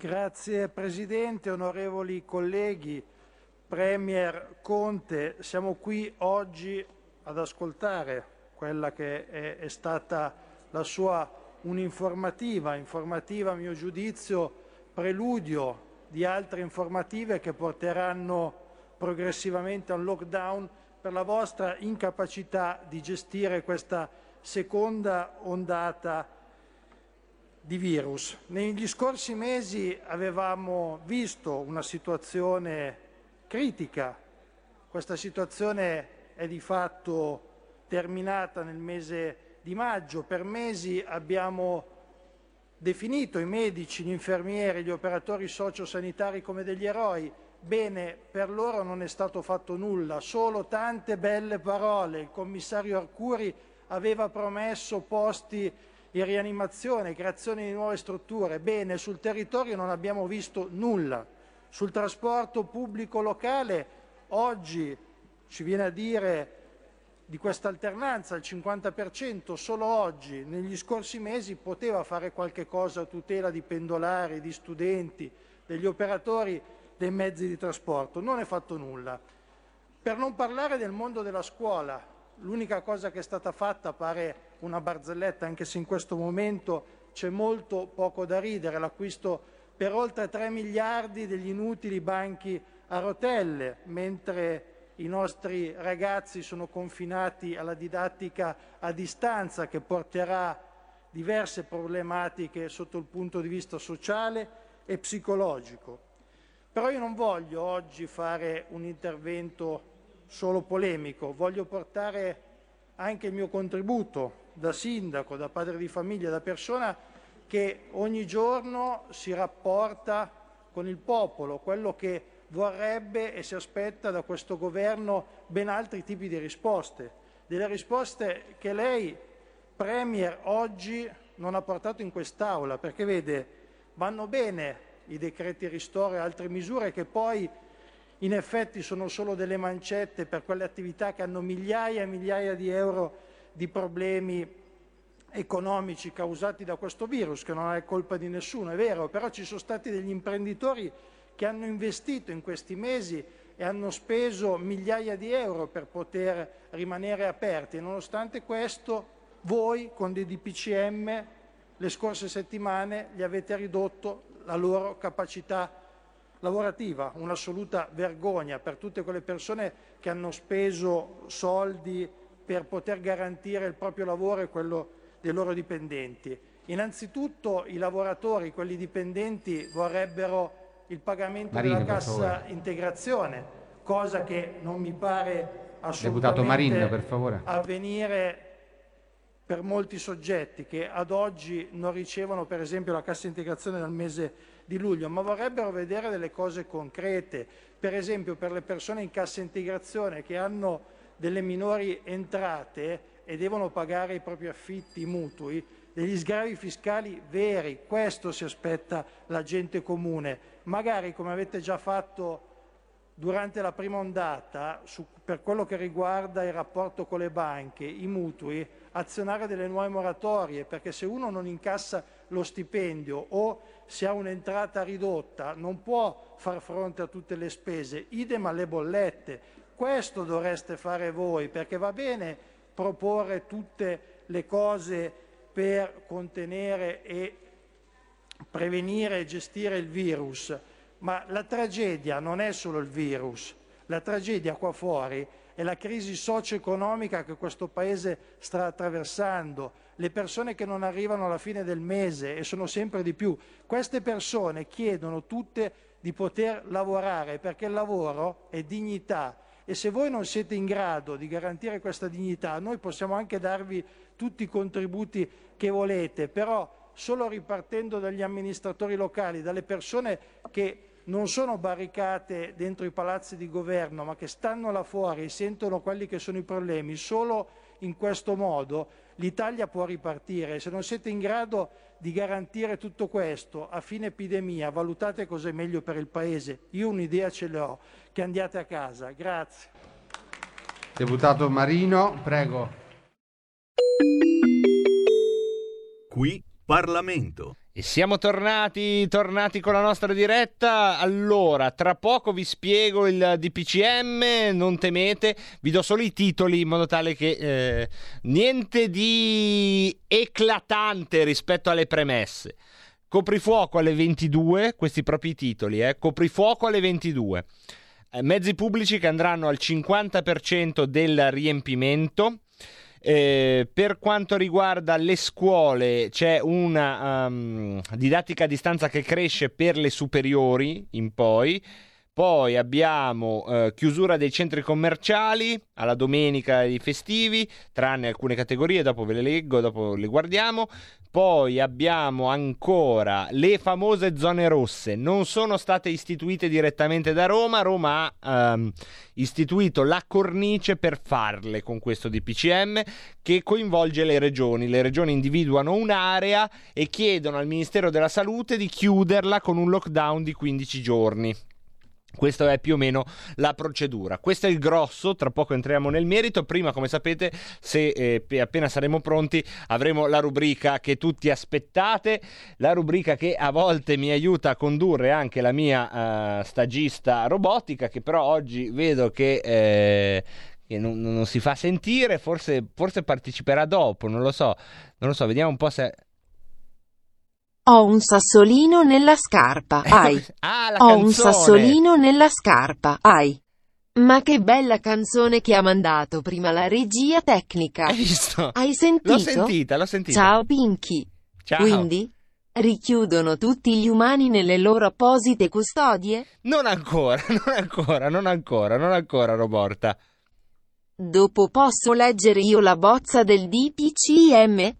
Grazie Presidente, onorevoli colleghi, Premier Conte, siamo qui oggi ad ascoltare quella che è, è stata la sua un'informativa, informativa a mio giudizio preludio di altre informative che porteranno progressivamente a un lockdown per la vostra incapacità di gestire questa seconda ondata di virus. Negli scorsi mesi avevamo visto una situazione critica, questa situazione è di fatto terminata nel mese di maggio, per mesi abbiamo definito i medici, gli infermieri, gli operatori sociosanitari come degli eroi, bene, per loro non è stato fatto nulla, solo tante belle parole. Il commissario Arcuri aveva promesso posti in rianimazione, creazione di nuove strutture. Bene, sul territorio non abbiamo visto nulla. Sul trasporto pubblico locale oggi ci viene a dire di questa alternanza al 50% solo oggi, negli scorsi mesi poteva fare qualche cosa a tutela di pendolari, di studenti, degli operatori dei mezzi di trasporto. Non è fatto nulla. Per non parlare del mondo della scuola, l'unica cosa che è stata fatta pare una barzelletta, anche se in questo momento c'è molto poco da ridere, l'acquisto per oltre 3 miliardi degli inutili banchi a rotelle, mentre i nostri ragazzi sono confinati alla didattica a distanza che porterà diverse problematiche sotto il punto di vista sociale e psicologico. Però io non voglio oggi fare un intervento solo polemico, voglio portare anche il mio contributo da sindaco, da padre di famiglia, da persona che ogni giorno si rapporta con il popolo, quello che vorrebbe e si aspetta da questo governo ben altri tipi di risposte, delle risposte che lei, Premier, oggi non ha portato in quest'Aula, perché vede, vanno bene i decreti ristoro e altre misure che poi in effetti sono solo delle mancette per quelle attività che hanno migliaia e migliaia di euro di problemi economici causati da questo virus, che non è colpa di nessuno, è vero, però ci sono stati degli imprenditori che hanno investito in questi mesi e hanno speso migliaia di euro per poter rimanere aperti. E nonostante questo voi con dei DPCM le scorse settimane gli avete ridotto la loro capacità lavorativa, un'assoluta vergogna per tutte quelle persone che hanno speso soldi per poter garantire il proprio lavoro e quello dei loro dipendenti. Innanzitutto i lavoratori, quelli dipendenti, vorrebbero il pagamento Marino, della per cassa integrazione, cosa che non mi pare assolutamente per favore. avvenire per molti soggetti che ad oggi non ricevono per esempio la cassa integrazione dal mese di luglio, ma vorrebbero vedere delle cose concrete, per esempio per le persone in cassa integrazione che hanno delle minori entrate e devono pagare i propri affitti, mutui, degli sgravi fiscali veri, questo si aspetta la gente comune, magari come avete già fatto durante la prima ondata, su, per quello che riguarda il rapporto con le banche, i mutui, azionare delle nuove moratorie, perché se uno non incassa lo stipendio o se ha un'entrata ridotta non può far fronte a tutte le spese, idem alle bollette. Questo dovreste fare voi, perché va bene proporre tutte le cose per contenere e prevenire e gestire il virus, ma la tragedia non è solo il virus, la tragedia qua fuori è la crisi socio-economica che questo Paese sta attraversando, le persone che non arrivano alla fine del mese e sono sempre di più. Queste persone chiedono tutte di poter lavorare perché il lavoro è dignità e se voi non siete in grado di garantire questa dignità, noi possiamo anche darvi tutti i contributi che volete, però solo ripartendo dagli amministratori locali, dalle persone che non sono barricate dentro i palazzi di governo, ma che stanno là fuori e sentono quelli che sono i problemi, solo in questo modo l'Italia può ripartire. Se non siete in grado di garantire tutto questo a fine epidemia, valutate cosa è meglio per il Paese. Io un'idea ce l'ho, che andiate a casa. Grazie. Deputato Marino, prego. Qui Parlamento. E siamo tornati, tornati con la nostra diretta. Allora, tra poco vi spiego il DPCM, non temete, vi do solo i titoli in modo tale che eh, niente di eclatante rispetto alle premesse. Coprifuoco alle 22, questi propri titoli, eh. Coprifuoco alle 22. Eh, mezzi pubblici che andranno al 50% del riempimento. Eh, per quanto riguarda le scuole, c'è una um, didattica a distanza che cresce per le superiori in poi. Poi abbiamo eh, chiusura dei centri commerciali alla domenica e festivi, tranne alcune categorie, dopo ve le leggo, dopo le guardiamo. Poi abbiamo ancora le famose zone rosse, non sono state istituite direttamente da Roma, Roma ha um, istituito la cornice per farle con questo DPCM che coinvolge le regioni. Le regioni individuano un'area e chiedono al Ministero della Salute di chiuderla con un lockdown di 15 giorni. Questa è più o meno la procedura. Questo è il grosso, tra poco entriamo nel merito. Prima, come sapete, se eh, appena saremo pronti, avremo la rubrica che tutti aspettate, la rubrica che a volte mi aiuta a condurre anche la mia uh, stagista robotica, che però oggi vedo che... Eh, che non, non, si fa sentire, forse, forse parteciperà dopo, non lo so, non lo so, vediamo un po' se ho un sassolino nella scarpa, ai. ah, Ho un sassolino nella scarpa, ai. Ma che bella canzone che ha mandato prima la regia tecnica. Hai visto? Hai sentito? L'ho sentita, l'ho sentita. Ciao Pinky. Ciao. Quindi? Richiudono tutti gli umani nelle loro apposite custodie? Non ancora, non ancora, non ancora, non ancora, Roborta. Dopo posso leggere io la bozza del DPCM?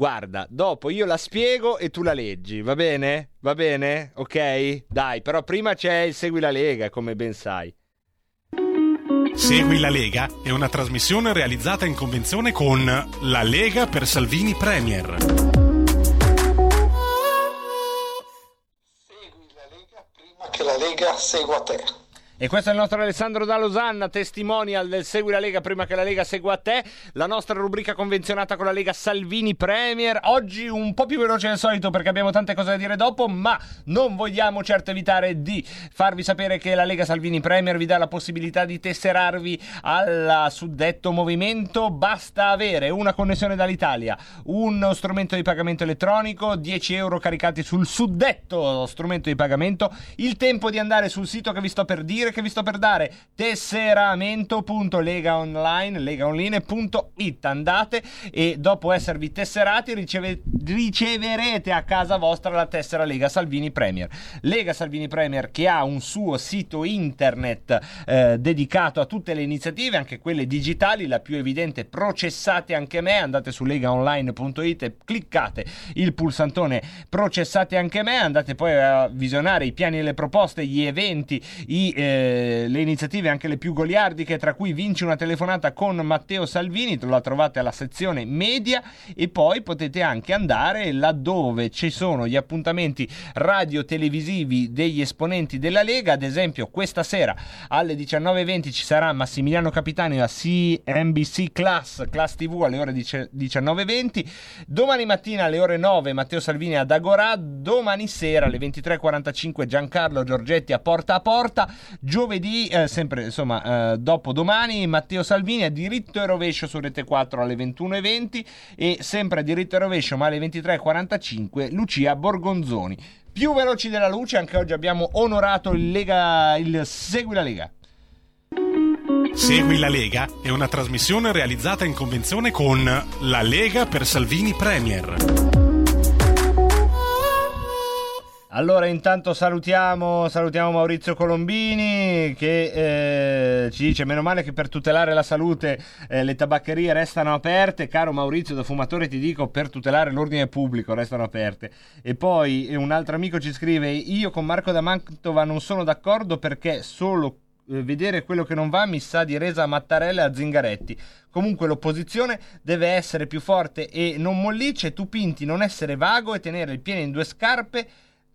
Guarda, dopo io la spiego e tu la leggi, va bene? Va bene? Ok? Dai, però prima c'è il Segui la Lega, come ben sai. Segui la Lega è una trasmissione realizzata in convenzione con La Lega per Salvini Premier. Segui la Lega prima che la Lega segua te. E questo è il nostro Alessandro da Losanna, testimonial del Segui la Lega prima che la Lega segua te, la nostra rubrica convenzionata con la Lega Salvini Premier. Oggi un po' più veloce del solito perché abbiamo tante cose da dire dopo, ma non vogliamo certo evitare di farvi sapere che la Lega Salvini Premier vi dà la possibilità di tesserarvi al suddetto movimento. Basta avere una connessione dall'Italia, uno strumento di pagamento elettronico, 10 euro caricati sul suddetto strumento di pagamento, il tempo di andare sul sito che vi sto per dire che vi sto per dare. Tesseramento.legaonline legaonline.it andate e dopo esservi tesserati riceve, riceverete a casa vostra la tessera Lega Salvini Premier. Lega Salvini Premier che ha un suo sito internet eh, dedicato a tutte le iniziative anche quelle digitali la più evidente processate anche me. Andate su legaonline.it e cliccate il pulsantone processate anche me. Andate poi a visionare i piani e le proposte gli eventi i eh, eh, le iniziative anche le più goliardiche, tra cui vinci una telefonata con Matteo Salvini, la trovate alla sezione media e poi potete anche andare laddove ci sono gli appuntamenti radio-televisivi degli esponenti della Lega, ad esempio questa sera alle 19.20 ci sarà Massimiliano Capitani a CNBC Class, Class TV alle ore 19.20, domani mattina alle ore 9 Matteo Salvini ad Agorà, domani sera alle 23.45 Giancarlo Giorgetti a Porta a Porta, giovedì, eh, sempre insomma eh, dopo domani Matteo Salvini a diritto e rovescio su Rete 4 alle 21.20 e sempre a diritto e rovescio ma alle 23.45 Lucia Borgonzoni. Più veloci della luce, anche oggi abbiamo onorato il, Lega, il Segui la Lega. Segui la Lega è una trasmissione realizzata in convenzione con La Lega per Salvini Premier. Allora, intanto salutiamo, salutiamo Maurizio Colombini che eh, ci dice: Meno male che per tutelare la salute eh, le tabaccherie restano aperte. Caro Maurizio, da fumatore, ti dico: per tutelare l'ordine pubblico restano aperte. E poi un altro amico ci scrive: Io con Marco da Mantova non sono d'accordo perché solo eh, vedere quello che non va mi sa di resa a Mattarella e a Zingaretti. Comunque l'opposizione deve essere più forte e non mollice. Tu Pinti non essere vago e tenere il piede in due scarpe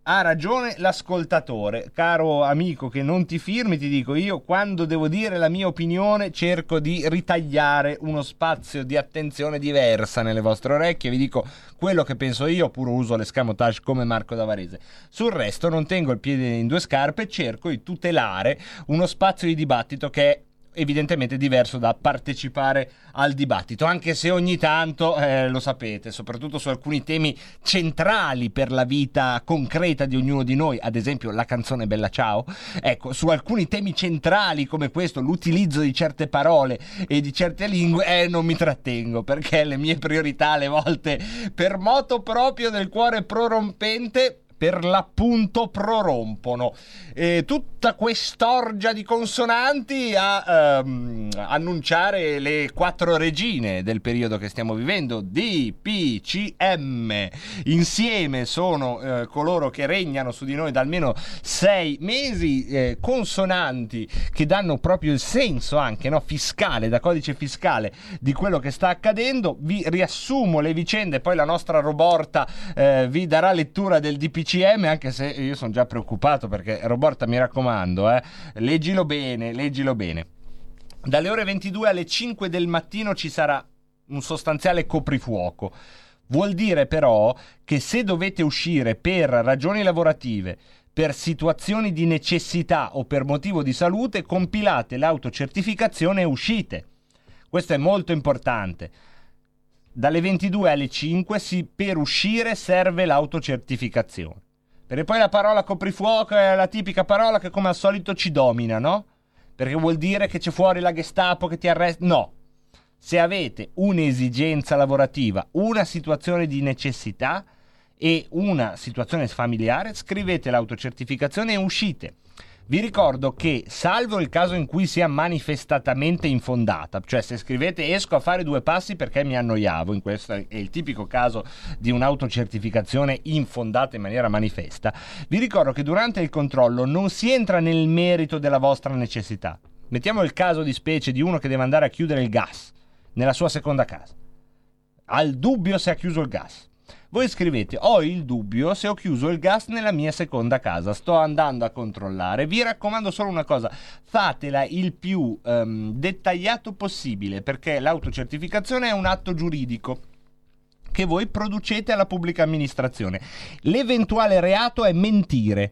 ha ragione l'ascoltatore. Caro amico che non ti firmi, ti dico io quando devo dire la mia opinione cerco di ritagliare uno spazio di attenzione diversa nelle vostre orecchie. Vi dico quello che penso io, oppure uso l'escamotage come Marco Davarese. Sul resto non tengo il piede in due scarpe, cerco di tutelare uno spazio di dibattito che è evidentemente diverso da partecipare al dibattito, anche se ogni tanto, eh, lo sapete, soprattutto su alcuni temi centrali per la vita concreta di ognuno di noi, ad esempio la canzone Bella Ciao, ecco, su alcuni temi centrali come questo, l'utilizzo di certe parole e di certe lingue, eh, non mi trattengo, perché le mie priorità alle volte per moto proprio del cuore prorompente per l'appunto prorompono. E tutta quest'orgia di consonanti a ehm, annunciare le quattro regine del periodo che stiamo vivendo, D, P, C, M. Insieme sono eh, coloro che regnano su di noi da almeno sei mesi, eh, consonanti che danno proprio il senso anche no, fiscale, da codice fiscale di quello che sta accadendo. Vi riassumo le vicende, poi la nostra Roborta eh, vi darà lettura del DPC DPCM, anche se io sono già preoccupato perché Roborta mi raccomando, eh, leggilo bene, leggilo bene. Dalle ore 22 alle 5 del mattino ci sarà un sostanziale coprifuoco. Vuol dire però che se dovete uscire per ragioni lavorative, per situazioni di necessità o per motivo di salute, compilate l'autocertificazione e uscite. Questo è molto importante dalle 22 alle 5 si, per uscire serve l'autocertificazione. Perché poi la parola coprifuoco è la tipica parola che come al solito ci domina, no? Perché vuol dire che c'è fuori la Gestapo che ti arresta. No. Se avete un'esigenza lavorativa, una situazione di necessità e una situazione familiare, scrivete l'autocertificazione e uscite. Vi ricordo che, salvo il caso in cui sia manifestatamente infondata, cioè se scrivete esco a fare due passi perché mi annoiavo, in questo è il tipico caso di un'autocertificazione infondata in maniera manifesta, vi ricordo che durante il controllo non si entra nel merito della vostra necessità. Mettiamo il caso di specie di uno che deve andare a chiudere il gas nella sua seconda casa. Ha il dubbio se ha chiuso il gas voi scrivete: Ho il dubbio se ho chiuso il gas nella mia seconda casa. Sto andando a controllare. Vi raccomando solo una cosa: fatela il più um, dettagliato possibile perché l'autocertificazione è un atto giuridico che voi producete alla pubblica amministrazione. L'eventuale reato è mentire.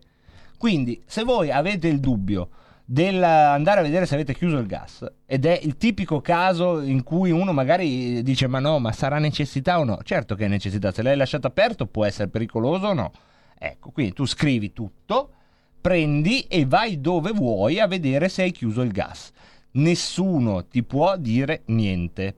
Quindi, se voi avete il dubbio dell'andare a vedere se avete chiuso il gas. Ed è il tipico caso in cui uno magari dice ma no ma sarà necessità o no? Certo che è necessità se l'hai lasciato aperto può essere pericoloso o no. Ecco quindi tu scrivi tutto prendi e vai dove vuoi a vedere se hai chiuso il gas. Nessuno ti può dire niente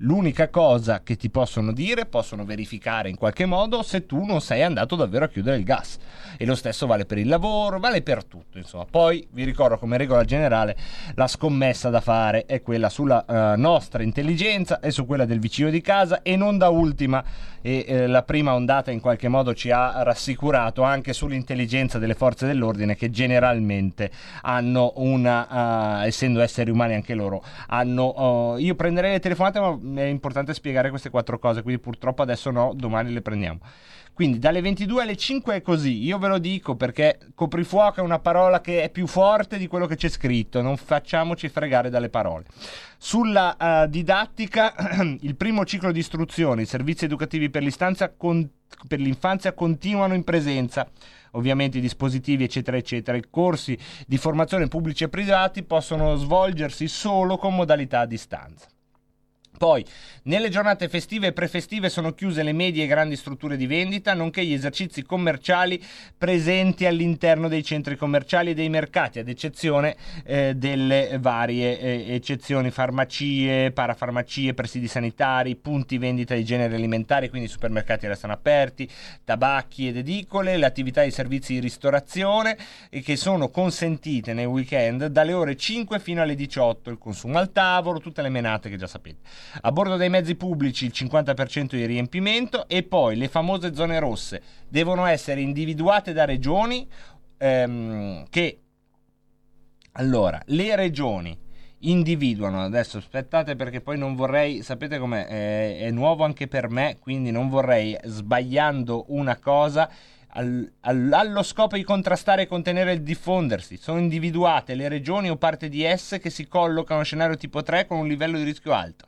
L'unica cosa che ti possono dire, possono verificare in qualche modo se tu non sei andato davvero a chiudere il gas. E lo stesso vale per il lavoro, vale per tutto. Insomma. Poi vi ricordo come regola generale la scommessa da fare è quella sulla uh, nostra intelligenza e su quella del vicino di casa e non da ultima e eh, la prima ondata in qualche modo ci ha rassicurato anche sull'intelligenza delle forze dell'ordine che generalmente hanno una, uh, essendo esseri umani anche loro, hanno... Uh, io prenderei le telefonate ma è importante spiegare queste quattro cose, quindi purtroppo adesso no, domani le prendiamo. Quindi dalle 22 alle 5 è così, io ve lo dico perché coprifuoco è una parola che è più forte di quello che c'è scritto, non facciamoci fregare dalle parole. Sulla uh, didattica, il primo ciclo di istruzione, i servizi educativi per, con, per l'infanzia continuano in presenza ovviamente i dispositivi eccetera eccetera. I corsi di formazione pubblici e privati possono svolgersi solo con modalità a distanza. Poi, nelle giornate festive e prefestive sono chiuse le medie e grandi strutture di vendita, nonché gli esercizi commerciali presenti all'interno dei centri commerciali e dei mercati, ad eccezione eh, delle varie eh, eccezioni, farmacie, parafarmacie, presidi sanitari, punti vendita di generi alimentari, quindi i supermercati restano aperti, tabacchi ed edicole, le attività di servizi di ristorazione e che sono consentite nei weekend dalle ore 5 fino alle 18, il consumo al tavolo, tutte le menate che già sapete. A bordo dei mezzi pubblici il 50% di riempimento e poi le famose zone rosse devono essere individuate da regioni ehm, che... Allora, le regioni individuano, adesso aspettate perché poi non vorrei, sapete com'è, è, è nuovo anche per me, quindi non vorrei sbagliando una cosa al, al, allo scopo di contrastare e contenere il diffondersi. Sono individuate le regioni o parte di esse che si collocano a scenario tipo 3 con un livello di rischio alto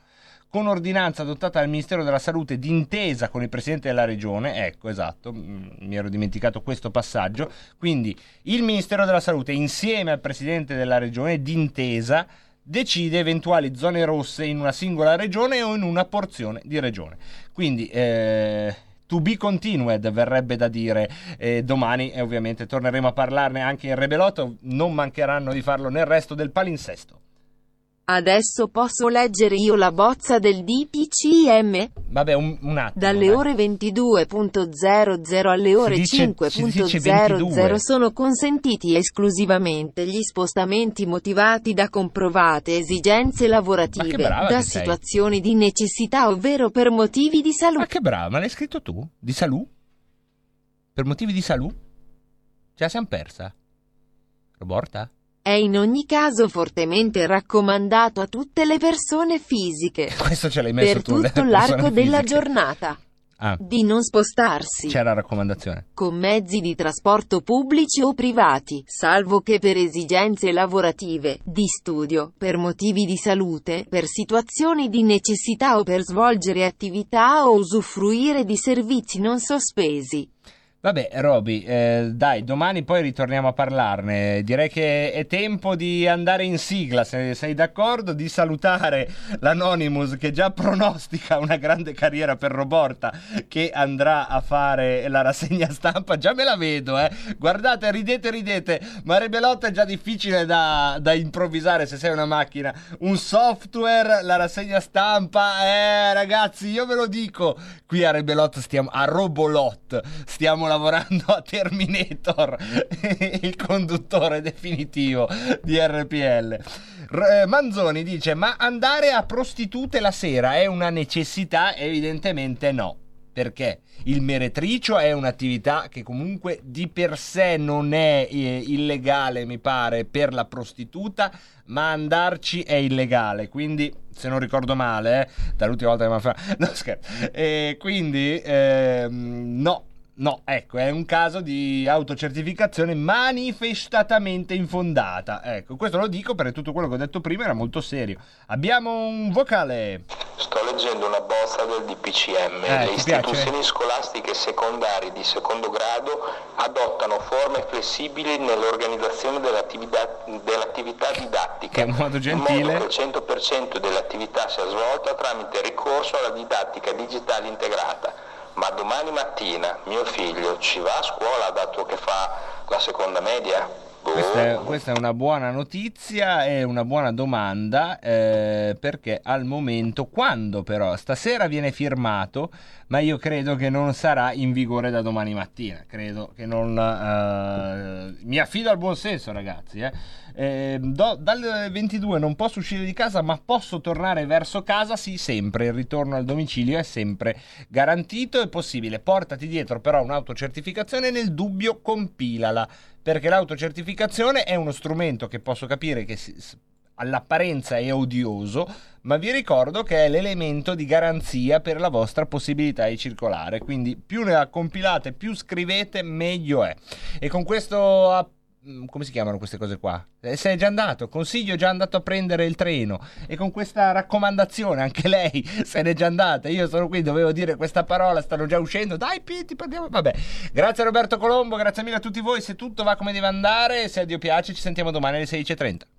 con ordinanza adottata dal Ministero della Salute d'intesa con il Presidente della Regione, ecco esatto, mm, mi ero dimenticato questo passaggio, quindi il Ministero della Salute insieme al Presidente della Regione d'intesa decide eventuali zone rosse in una singola regione o in una porzione di regione. Quindi eh, to be continued verrebbe da dire eh, domani e ovviamente torneremo a parlarne anche in Rebelotto, non mancheranno di farlo nel resto del palinsesto. Adesso posso leggere io la bozza del DPCM? Vabbè, un, un attimo. Dalle dai. ore 22.00 alle ore 5.00 sono consentiti esclusivamente gli spostamenti motivati da comprovate esigenze lavorative, da situazioni sei. di necessità ovvero per motivi di salute. Ma che brava, ma l'hai scritto tu? Di salute? Per motivi di salute? Ce la siamo persa? Roborta? È in ogni caso fortemente raccomandato a tutte le persone fisiche. Questo ce l'hai messo per tu. tutto l'arco della giornata. Ah. Di non spostarsi. C'era raccomandazione. Con mezzi di trasporto pubblici o privati, salvo che per esigenze lavorative, di studio, per motivi di salute, per situazioni di necessità o per svolgere attività o usufruire di servizi non sospesi. Vabbè, Roby, eh, dai, domani poi ritorniamo a parlarne. Direi che è tempo di andare in sigla, se sei d'accordo, di salutare l'Anonymous che già pronostica una grande carriera per Roborta che andrà a fare la rassegna stampa. Già me la vedo, eh. Guardate, ridete, ridete, ma Rebelotto è già difficile da, da improvvisare se sei una macchina. Un software, la rassegna stampa, eh, ragazzi, io ve lo dico. Qui a Rebelot stiamo, a Robolot, stiamo lavorando a Terminator, il conduttore definitivo di RPL. R- Manzoni dice: Ma andare a prostitute la sera è una necessità? Evidentemente no. Perché il meretricio è un'attività che comunque di per sé non è eh, illegale, mi pare, per la prostituta, ma andarci è illegale. Quindi, se non ricordo male, eh, dall'ultima volta che mi ha fatto... No, scherzo. E quindi, ehm, no, No, ecco, è un caso di autocertificazione manifestatamente infondata. Ecco, questo lo dico perché tutto quello che ho detto prima era molto serio. Abbiamo un vocale. Sto leggendo una bozza del DPCM. Eh, Le ti istituzioni piace? scolastiche secondarie di secondo grado adottano forme flessibili nell'organizzazione dell'attività, dell'attività didattica. Un modo In gentile. modo che il 100% dell'attività sia svolta tramite ricorso alla didattica digitale integrata. Ma domani mattina mio figlio ci va a scuola dato che fa la seconda media? Questa è, questa è una buona notizia e una buona domanda eh, perché al momento, quando però stasera viene firmato, ma io credo che non sarà in vigore da domani mattina, credo che non... eh, mi affido al buon senso ragazzi, eh. Eh, do- dal 22 non posso uscire di casa ma posso tornare verso casa, sì sempre, il ritorno al domicilio è sempre garantito e possibile, portati dietro però un'autocertificazione, nel dubbio compilala perché l'autocertificazione è uno strumento che posso capire che si- all'apparenza è odioso, ma vi ricordo che è l'elemento di garanzia per la vostra possibilità di circolare. Quindi più ne compilate, più scrivete, meglio è. E con questo app- come si chiamano queste cose qua? Eh, sei già andato, consiglio è già andato a prendere il treno e con questa raccomandazione anche lei se n'è già andata. Io sono qui, dovevo dire questa parola, stanno già uscendo. Dai Pitti, parliamo. Vabbè. Grazie Roberto Colombo, grazie mille a tutti voi. Se tutto va come deve andare, se a Dio piace, ci sentiamo domani alle 16:30.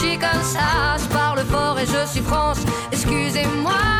suis comme ça. Je parle fort et je suis France, excusez-moi.